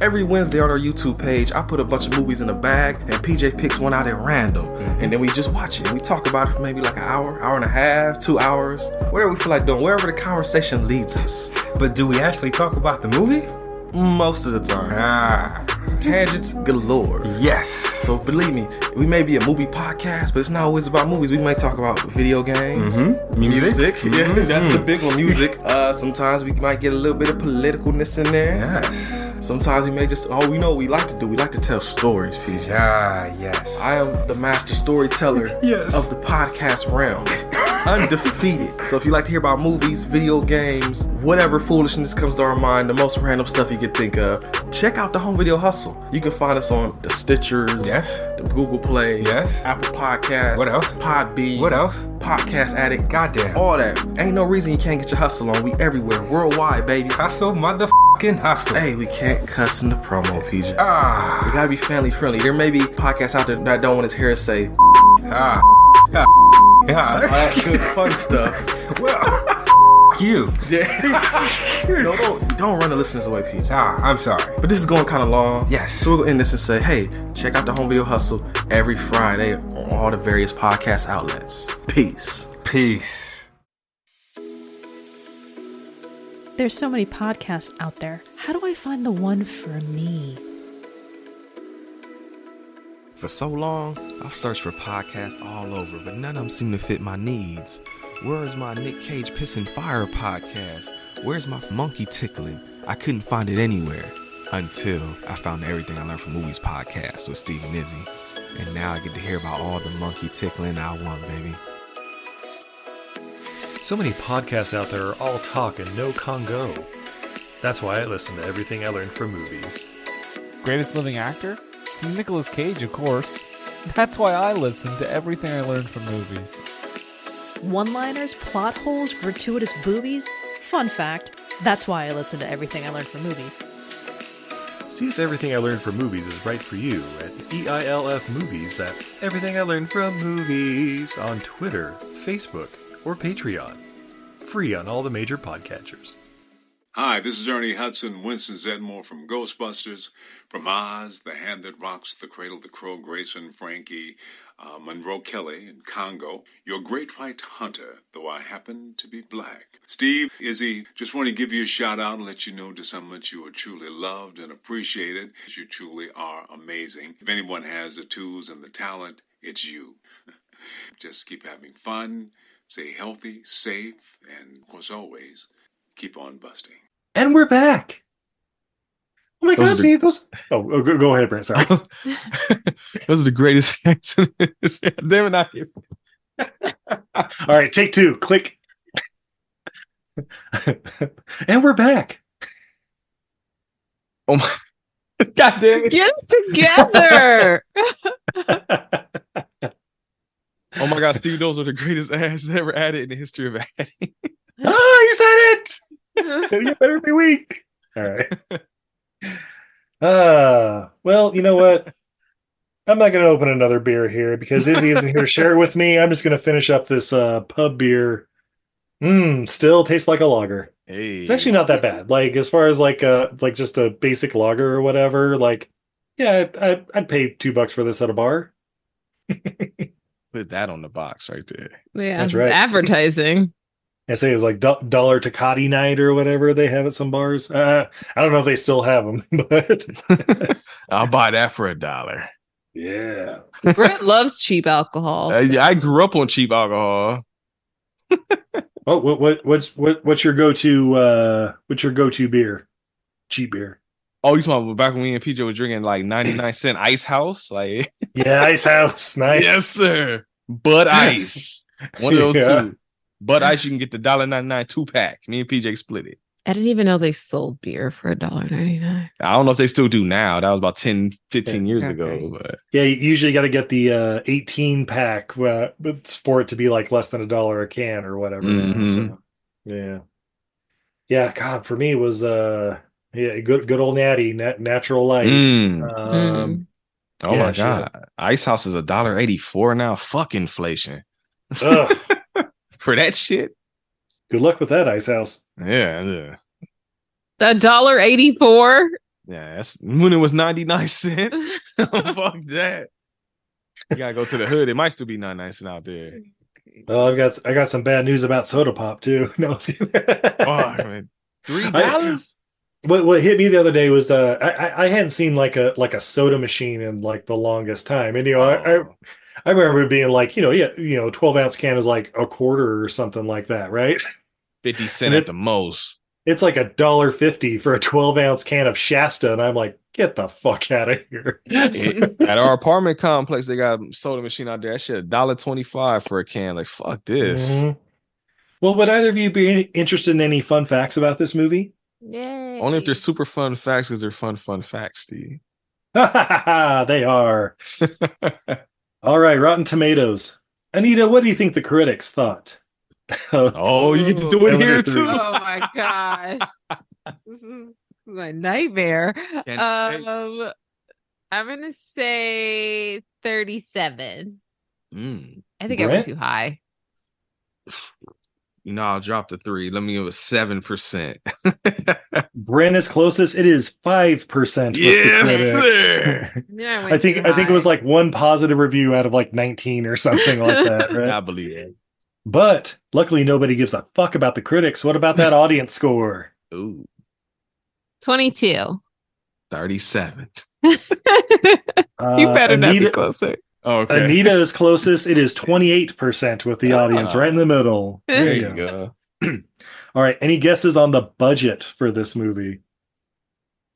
Every Wednesday on our YouTube page, I put a bunch of movies in a bag and PJ picks one out at random. And then we just watch it. We talk about it for maybe like an hour, hour and a half, two hours, whatever we feel like doing, wherever the conversation leads us. But do we actually talk about the movie? Most of the time. Ah. Tangents galore. Yes. So believe me, we may be a movie podcast, but it's not always about movies. We might talk about video games, Mhm. Music. Yeah, Mhm. that's the big one. Music. Uh, sometimes we might get a little bit of politicalness in there. Yes. Sometimes we may just oh we know we like to do. We like to tell stories, PJ. Ah, yes. I am the master storyteller Yes. of the podcast realm. Undefeated. So if you like to hear about movies, video games, whatever foolishness comes to our mind, the most random stuff you could think of, check out the Home Video Hustle. You can find us on the Stitchers, Yes. the Google Play, Yes. Apple Podcasts, What else? Podbean, What else? Podcast Addict, Goddamn. all that. Ain't no reason you can't get your hustle on. We everywhere, worldwide, baby. Hustle, motherfucking hustle. Hey, we can't cuss in the promo, PJ. Ah. We gotta be family friendly. There may be podcasts out there that don't want his hair to say Ah. Ah. All Ah. that good fun stuff. Well, you. Yeah. no, don't, don't run the listeners away, PJ. Ah, I'm sorry. But this is going kind of long. Yes. So we'll end this and say, hey, check out the Home Video Hustle every Friday on all the various podcast outlets. Peace. Peace. There's so many podcasts out there. How do I find the one for me? For so long, I've searched for podcasts all over, but none of them seem to fit my needs. Where's my Nick Cage Pissing Fire podcast? Where's my monkey tickling? I couldn't find it anywhere until I found Everything I Learned from Movies podcast with Steve and Izzy. And now I get to hear about all the monkey tickling I want, baby. So many podcasts out there are all talk and no Congo. That's why I listen to everything I learned from movies. Greatest living actor? Nicolas Cage, of course. That's why I listen to everything I learned from movies. One liners, plot holes, gratuitous boobies. Fun fact that's why I listen to everything I learned from movies. See if everything I learned from movies is right for you at EILF Movies. That's everything I learned from movies on Twitter, Facebook, or Patreon. Free on all the major podcatchers. Hi, this is Ernie Hudson, Winston Zeddemore from Ghostbusters, from Oz, The Hand That Rocks the Cradle, The Crow, Grayson, Frankie, uh, Monroe Kelly, and Congo. Your great white hunter, though I happen to be black. Steve, Izzy, just want to give you a shout out and let you know just how much you are truly loved and appreciated. You truly are amazing. If anyone has the tools and the talent, it's you. just keep having fun, stay healthy, safe, and of course, always keep on busting. And we're back. Oh my Those god, are the- those. Oh, oh, go, go ahead, Brent. Sorry. Those are the greatest accidents. Damn it, All right, take two. Click. and we're back. Oh my God damn it. Get it together. Oh my god, Steve, those are the greatest ads ever added in the history of adding. Oh, you said it. you better every week. All right. Uh, well, you know what? I'm not going to open another beer here because Izzy isn't here to share it with me. I'm just going to finish up this uh, pub beer. Mmm, still tastes like a lager. Hey. It's actually not that bad. Like as far as like uh like just a basic lager or whatever. Like, yeah, I'd, I'd, I'd pay two bucks for this at a bar. Put that on the box right there. Yeah, That's right. advertising. I say it was like do- dollar Tecate night or whatever they have at some bars. Uh, I don't know if they still have them, but I'll buy that for a dollar. yeah. Brent loves cheap alcohol. Uh, yeah, I grew up on cheap alcohol. Oh, what what what's what what's your go to uh what's your go to beer? Cheap beer. Oh, you talking back when me and PJ was drinking like 99 cent ice house? Like Yeah, Ice House. Nice. Yes, sir. Bud Ice. One of those Yeah. two. Bud Ice, you can get the $1.99 two pack. Me and PJ split it. I didn't even know they sold beer for a dollar ninety nine. I don't know if they still do now. That was about 10, 15 years Okay. ago. But Yeah, you usually got to get the uh 18 pack uh, but for it to be like less than a dollar a can or whatever. Mhm. So, yeah. Yeah, god, for me it was uh yeah, good good old natty, nat- natural light. Mm. Um oh Yeah, my shit. God. Ice House is a dollar eighty four now. Fuck inflation. ugh, For that shit. good luck with that Ice House. Yeah, yeah. A dollar eighty four. Yeah, that's when it was 99 cent. Fuck that. You gotta go to the hood. It might still be 99 cent out there. Oh, I've got I got some bad news about soda pop too. No, I was kidding. Fuck, man. Three dollars? What what hit me the other day was uh I I- I hadn't seen like a like a soda machine in like the longest time, and you know I, I I remember it being like you know yeah you know twelve ounce can is like a quarter or something like that, right? 50 cent at the most. It's like a dollar fifty for a twelve ounce can of Shasta, and I'm like, get the fuck out of here. At our apartment complex, they got a soda machine out there. That shit a dollar twenty five for a can. Like fuck this. Mhm. Well, would either of you be interested in any fun facts about this movie? Yay. Only if they're super fun facts, because they're fun, fun facts, Steve. they are. All right, Rotten Tomatoes. Anita, what do you think the critics thought? oh, you get to do it Elevator here too. Oh my gosh. this is my nightmare. Um I'm gonna say 37. Mm. I think I Brent? went too high. You know, I'll drop the three. Let me give it seven percent. Brent is closest. It is five percent. Yes, the Yeah, I, think I think it was like one positive review out of like nineteen or something like that, right? I believe it. But luckily, nobody gives a fuck about the critics. What about that audience score? Ooh, 22. 37. you Uh, better not be closer. Oh, okay. Anita is closest. It is 28% with the audience Ah. right in the middle. There There you you go. All right. Any guesses on the budget for this movie?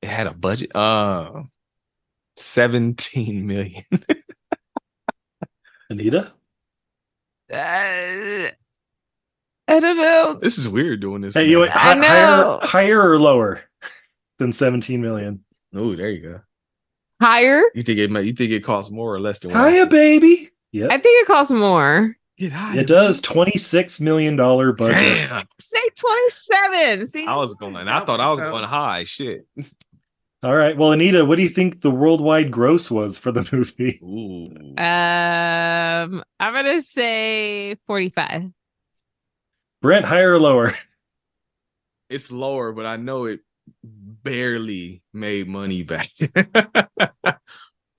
It had a budget. Uh, seventeen million. Anita? Uh, I don't know. this is weird doing this. Hey, you now. went hi- know. higher, higher or lower than 17 million? Oh, there you go. Higher? You think it might? You think it costs more or less than? Hiya, baby. Yep. I think it costs more. Get higher. It does $26 million budget. Damn. Say 27. See, I was going. I thought I was going high. Shit. All right. Well, Anita, what do you think the worldwide gross was for the movie? Ooh. Um, I'm gonna say 45. Brent, higher or lower? It's lower, but I know it barely made money back.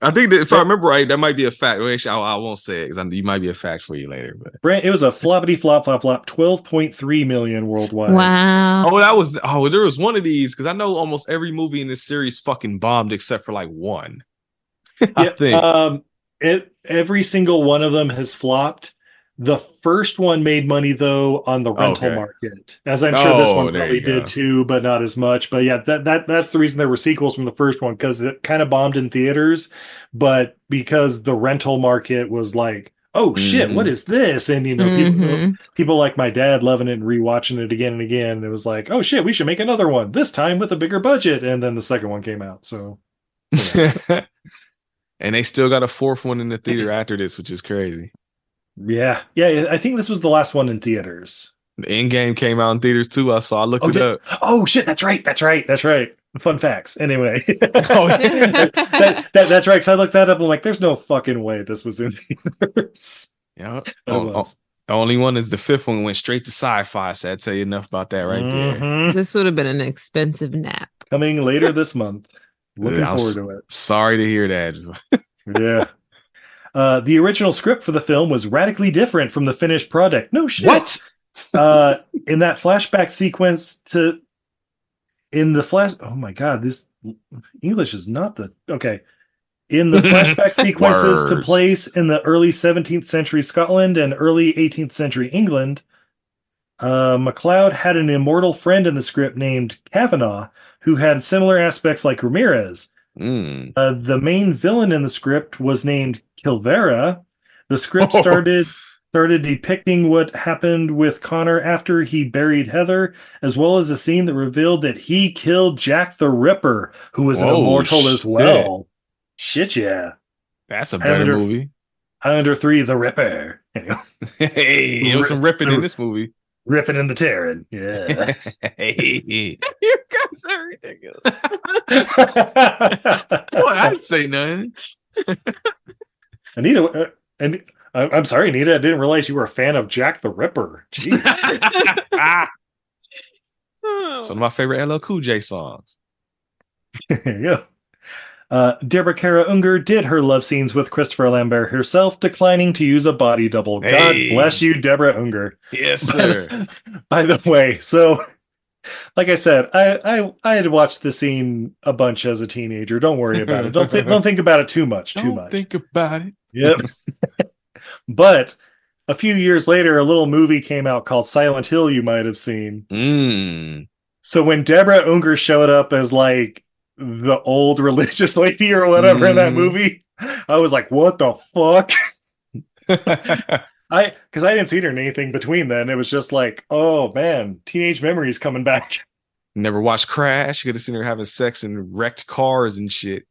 I think that if I remember right, that might be a fact. Well, actually, I, I won't say it because you might be a fact for you later. But Brent, it was a floppity flop flop flop, 12.3 million worldwide. Wow. oh, that was oh, there was one of these because I know almost every movie in this series fucking bombed except for like one. I Yeah, think. Um, it, every single one of them has flopped. The first one made money though on the rental Okay. market, as I'm sure this one probably you go. did too, but not as much. But yeah, that that that's the reason there were sequels from the first one because it kind of bombed in theaters, but because the rental market was like, oh shit, Mhm. what is this? And you know, people Mhm. people like my dad loving it and rewatching it again and again. And it was like, oh shit, we should make another one this time with a bigger budget. And then the second one came out, so. and they still got a fourth one in the theater after this, which is crazy. Yeah, yeah. I think this was the last one in theaters. The end game came out in theaters too. I saw. I looked Oh, it did- up. oh shit, that's right, that's right, that's right. Fun facts. Anyway, Oh, that, that, that's right. Because I looked that up. I'm like, there's no fucking way this was in theaters. Yeah. Oh, was. the only one is the fifth one went straight to sci-fi. So I tell you enough about that right there. Mhm. This would have been an expensive nap. Coming later this month. Looking Yeah, I'm forward s- to it. Sorry to hear that. Yeah. Uh, the original script for the film was radically different from the finished product. No shit. What? uh in that flashback sequence to in the flash oh my god this english is not the okay in the flashback sequences to place in the early 17th century scotland and early 18th century england uh MacLeod had an immortal friend in the script named kavanaugh who had similar aspects like ramirez Mm. uh, the main villain in the script was named Kilvera. The script started started depicting what happened with Connor after he buried Heather, as well as a scene that revealed that he killed Jack the Ripper, who was an Whoa, immortal as well. Shit, yeah. That's a Highlander- better movie. Highlander 3, The Ripper. Anyway, hey, it was some ripping in this movie. Ripping and the tearing. Yeah. hey. you guys are ridiculous. Boy, I didn't say nothing. Anita, uh, and I- I'm sorry, Anita. I didn't realize you were a fan of Jack the Ripper. Jeez. ah, Oh. some of my favorite LL Cool J songs. There you go. Uh, Deborah Kara Unger did her love scenes with Christopher Lambert herself, declining to use a body double. God bless you, Deborah Unger. Yes, By sir. the, by the way, so like I said, I, I I had watched the scene a bunch as a teenager. Don't worry about it. Don't think don't think about it too much. Too Don't much. think about it. Yep. but a few years later, a little movie came out called Silent Hill. You might have seen. Mm. So when Deborah Unger showed up as like the old religious lady or whatever in that Mhm. movie, I was like, "What the fuck?" I because I didn't see her in anything between then. It was just like, "Oh man, teenage memories coming back." Never watched Crash. You could have seen her having sex in wrecked cars and shit.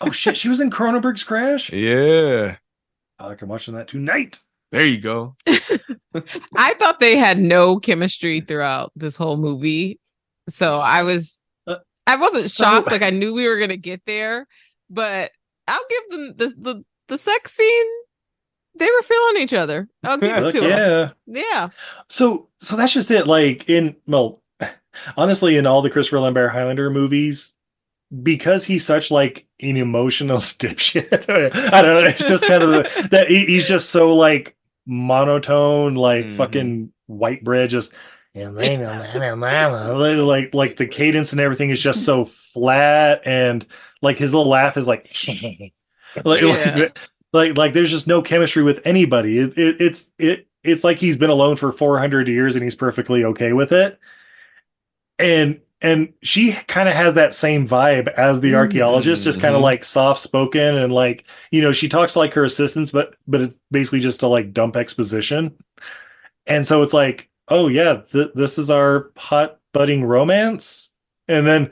Oh shit, she was in Cronenberg's Crash. Yeah. I like I'm watching that tonight. There you go. I thought they had no chemistry throughout this whole movie. So I was I wasn't so- shocked, like I knew we were gonna get there, but I'll give them the the, the sex scene. They were feeling each other. I'll give it Look, to them. yeah. Yeah. So so that's just it. Like in well, honestly, in all the Christopher Lambert Highlander movies, because he's such like an emotional dipshit. I don't know. It's just kind of the, that he, he's just so like monotone, like Mhm. fucking white bread, just and then like like the cadence and everything is just so flat and like his little laugh is like like, Yeah. like like like there's just no chemistry with anybody. It, it, it's it it's like he's been alone for 400 years and he's perfectly okay with it. And and she kind of has that same vibe as the mm-hmm. archaeologist, just kind of like soft spoken and like you know she talks to like her assistants, but but it's basically just to like dump exposition. And so it's like, oh yeah, th- this is our hot budding romance. And then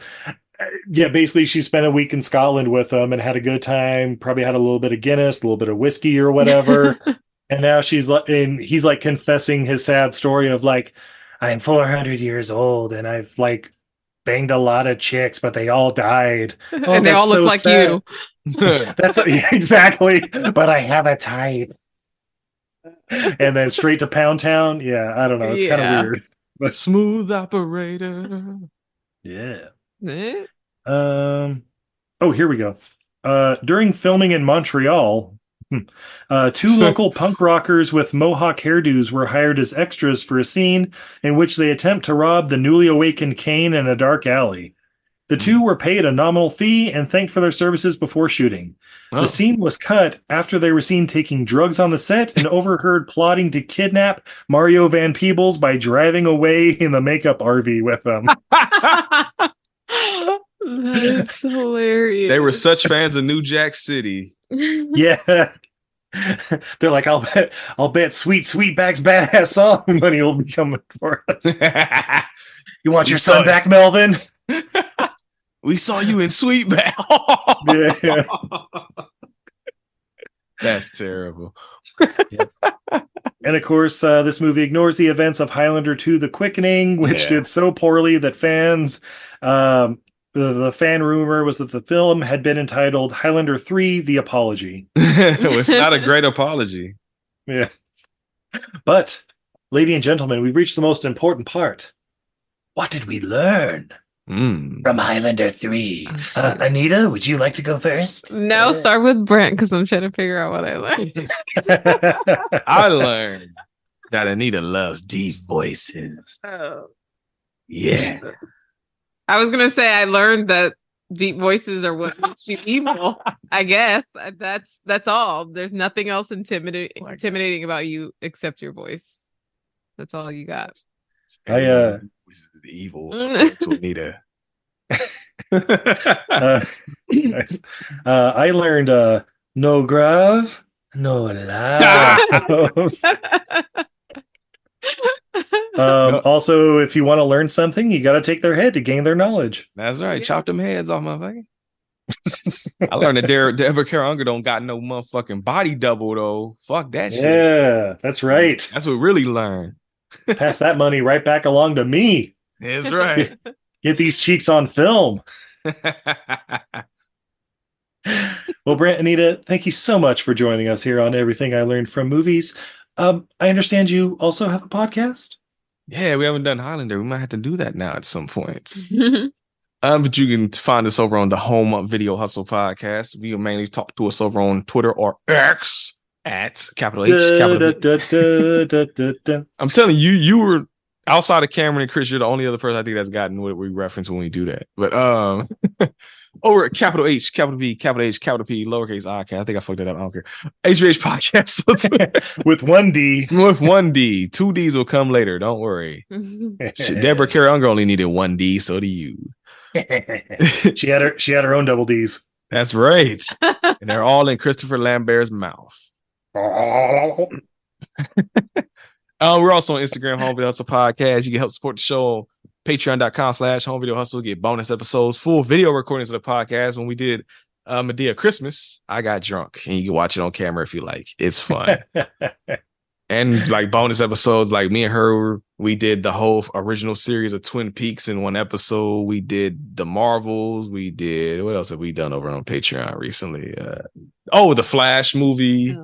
uh, yeah, basically she spent a week in Scotland with him and had a good time. Probably had a little bit of Guinness, a little bit of whiskey or whatever. and now she's like, and he's like confessing his sad story of like, I'm 400 years old and I've like banged a lot of chicks, but they all died. Oh, and they all look so like sad." you. That's exactly. But I have a type. And then straight to Pound Town. Yeah, I don't know. It's kind of weird. But Smooth operator. yeah. Eh? Um. Oh, here we go. Uh, during filming in Montreal, hmm, uh, two local punk rockers with mohawk hairdos were hired as extras for a scene in which they attempt to rob the newly awakened Kane in a dark alley. The two were paid a nominal fee and thanked for their services before shooting. Oh. The scene was cut after they were seen taking drugs on the set and overheard plotting to kidnap Mario Van Peebles by driving away in the makeup RV with them. That's hilarious. They were such fans of New Jack City. yeah. They're like, I'll bet, I'll bet Sweet sweet Sweetback's badass song money will be coming for us. You want We your son it. back, Melvin? We saw you in Sweetback. yeah. That's terrible. And of course, uh, this movie ignores the events of Highlander 2 The Quickening, which Yeah. did so poorly that fans, um, the, the fan rumor was that the film had been entitled Highlander 3 The Apology. it's not a great apology. Yeah. But, ladies and gentlemen, we've reached the most important part. What did we learn Mm. from Highlander 3? Uh, Anita, would you like to go first? No, start with Brent because I'm trying to figure out what I learned. I learned that Anita loves deep voices. Oh. Yeah. I was gonna say I learned that deep voices are what makes you evil. I guess that's that's all. There's nothing else intimidating intimidating about you except your voice. That's all you got. I, uh, evil to Anita. uh, nice. uh, I learned uh, no grave, no love. um, also, if you want to learn something, you got to take their head to gain their knowledge. That's right. Chop them heads off, motherfucker. I learned that Der- Deborah Kara don't got no motherfucking body double though. Fuck that shit. Yeah, that's right. That's what we really learned. Pass that money right back along to me. That's right. Get these cheeks on film. Well, Brent, Anita, thank you so much for joining us here on Everything I Learned from Movies. Um, I understand you also have a podcast. yeah, we haven't done Highlander. We might have to do that now at some points. Um, but you can find us over on the Home Video Hustle podcast. We mainly talk to us over on Twitter or X at capital H. Capital. Da, da, da. I'm telling you, you were outside of Cameron and Chris. You're the only other person I think that's gotten what we reference when we do that. But um, over at capital H, capital B, capital H, capital P, lowercase i. Okay, I think I fucked that up. I don't care. HVH podcast with one D. With one D, two D's will come later. Don't worry. Deborah Kara Unger only needed one D, so do you. she had her she had her own double D's. That's right. and they're all in Christopher Lambert's mouth. Uh, we're also on Instagram, Home Video Hustle Podcast. You can help support the show on patreon.com slash home video hustle, get bonus episodes, full video recordings of the podcast. When we did uh, Madea Christmas, I got drunk and you can watch it on camera if you like. It's fun. and like bonus episodes, like me and her, we did the whole original series of Twin Peaks in one episode. We did the Marvels. We did what else have we done over on Patreon recently? Uh, oh, the Flash movie.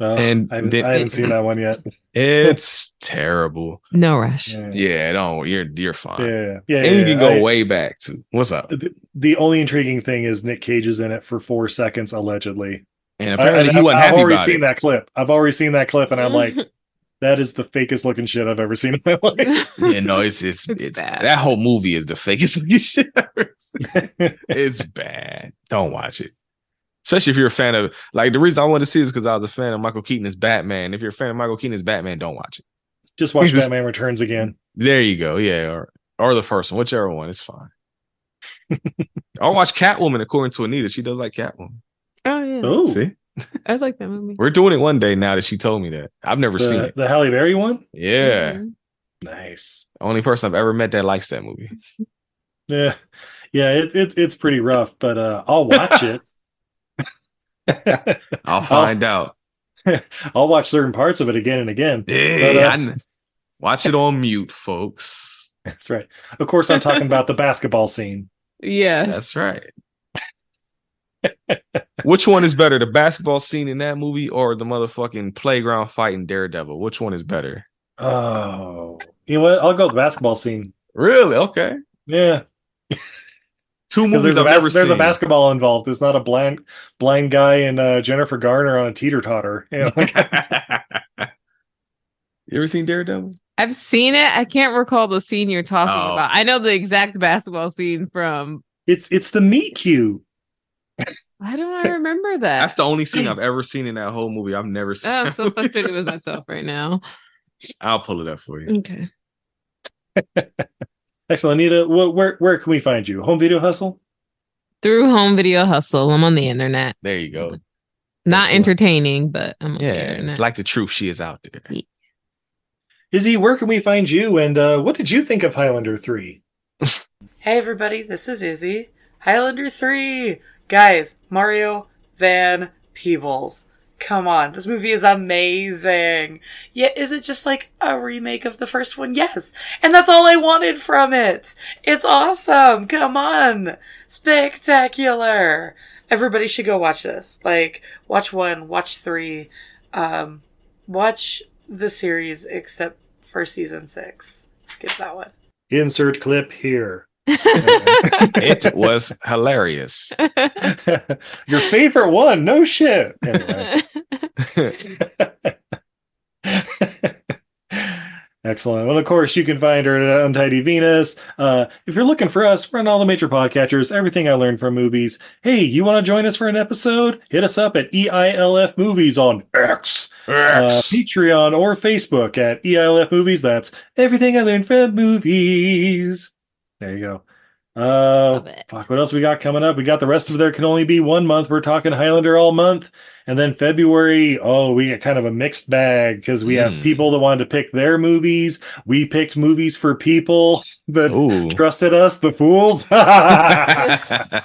Well, And I, haven't- then- I haven't seen that one yet. It's terrible. No rush. Yeah, no, you're you're fine. Yeah, yeah. and you yeah, can go I- way back to what's up. The, the only intriguing thing is Nick Cage is in it for four seconds allegedly. And apparently I, he wasn't I've happy already about seen it. that clip. I've already seen that clip, and I'm like, that is the fakest looking shit I've ever seen in my life. Yeah, no, it's it's it's, bad. that whole movie is the fakest fucking shit. Ever seen. it's bad. Don't watch it. Especially if you're a fan of like the reason I wanted to see is because I was a fan of Michael Keaton as Batman. If you're a fan of Michael Keaton as Batman, don't watch it. Just watch Just- Batman Returns again. There you go. Yeah, or or the first one, whichever one is fine. I'll watch Catwoman according to Anita. She does like Catwoman. Oh yeah. Oh, See, I like that movie. we're doing it one day now that she told me that. I've never seen the, it. the Halle Berry one. Yeah, Mhm. Nice. only person I've ever met that likes that movie. Yeah, yeah. It, it it's pretty rough, but uh, I'll watch it. I'll find out. I'll watch certain parts of it again and again. But, uh, watch it on mute, folks. that's right. Of course, I'm talking about the basketball scene. Yes. That's right. Which one is better, the basketball scene in that movie or the motherfucking playground fight in Daredevil? Which one is better? Oh, you know what? I'll go with the basketball scene. Really? Okay. Yeah, Two movies there's, a, I've bas- never there's seen. a basketball involved. There's not a blind blind guy and uh, Jennifer Garner on a teeter totter. You know, like- you ever seen Daredevil? I've seen it. I can't recall the scene you're talking Oh. about. I know the exact basketball scene from. it's it's the meet cute. Why don't I remember that? That's the only scene I've ever seen in that whole movie. I've never seen. I'm so frustrated with myself right now. I'll pull it up for you. Okay. Excellent, Anita. Wh- where where can we find you? Home Video Hustle. Through Home Video Hustle. I'm on the internet. There you go. Not Excellent. entertaining, but I'm on the Yeah, internet. it's like the truth. She is out there. Izzy, where can we find you? And uh, what did you think of Highlander three? Hey everybody, this is Izzy. Highlander 3! Guys, Mario Van Peebles. Come on, this movie is amazing. Yeah, is it just like a remake of the first one? Yes. And that's all I wanted from it. It's awesome. Come on. Spectacular. Everybody should go watch this. Like, watch one, watch three, um, watch the series except for season six. Skip that one. Insert clip here. It was hilarious. Your favorite one? No shit. Anyway. Excellent. Well, of course, you can find her at Untidy Venus. Uh, if you're looking for us, we're on all the major podcatchers. Everything I learned from movies. Hey, you want to join us for an episode? Hit us up at EILF Movies on X, Uh, Patreon, or Facebook at EILF Movies. That's everything I learned from movies. There you go. Uh, fuck, what else we got coming up? We got the rest of there can only be one month. We're talking Highlander all month, and then February. Oh, we get kind of a mixed bag because we have Hmm. people that wanted to pick their movies. We picked movies for people that Ooh. trusted us, the fools. nah,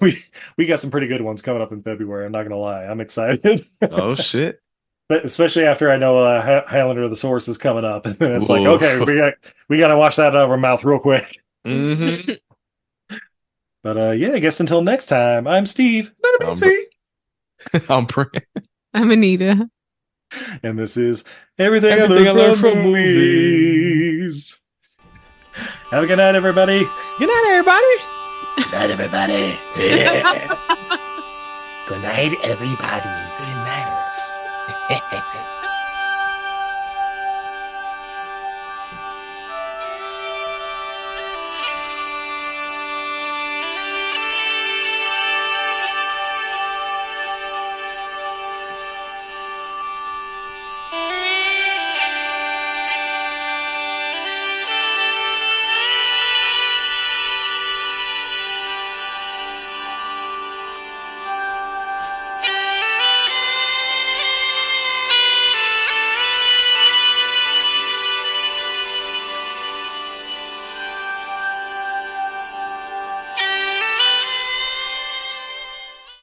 we we got some pretty good ones coming up in February. I'm not gonna lie, I'm excited. oh shit. But especially after I know uh, Highlander of the Source is coming up, and then it's like, okay, we got we got to watch that out of our mouth real quick. hmm But uh, yeah, I guess until next time, I'm Steve, not a Um, BC, I'm praying. I'm Anita. and this is everything, Everything I learned, from, movies. Have a good night, everybody. Good night, everybody. Good night, everybody. Good night, everybody. Good night. えへへ。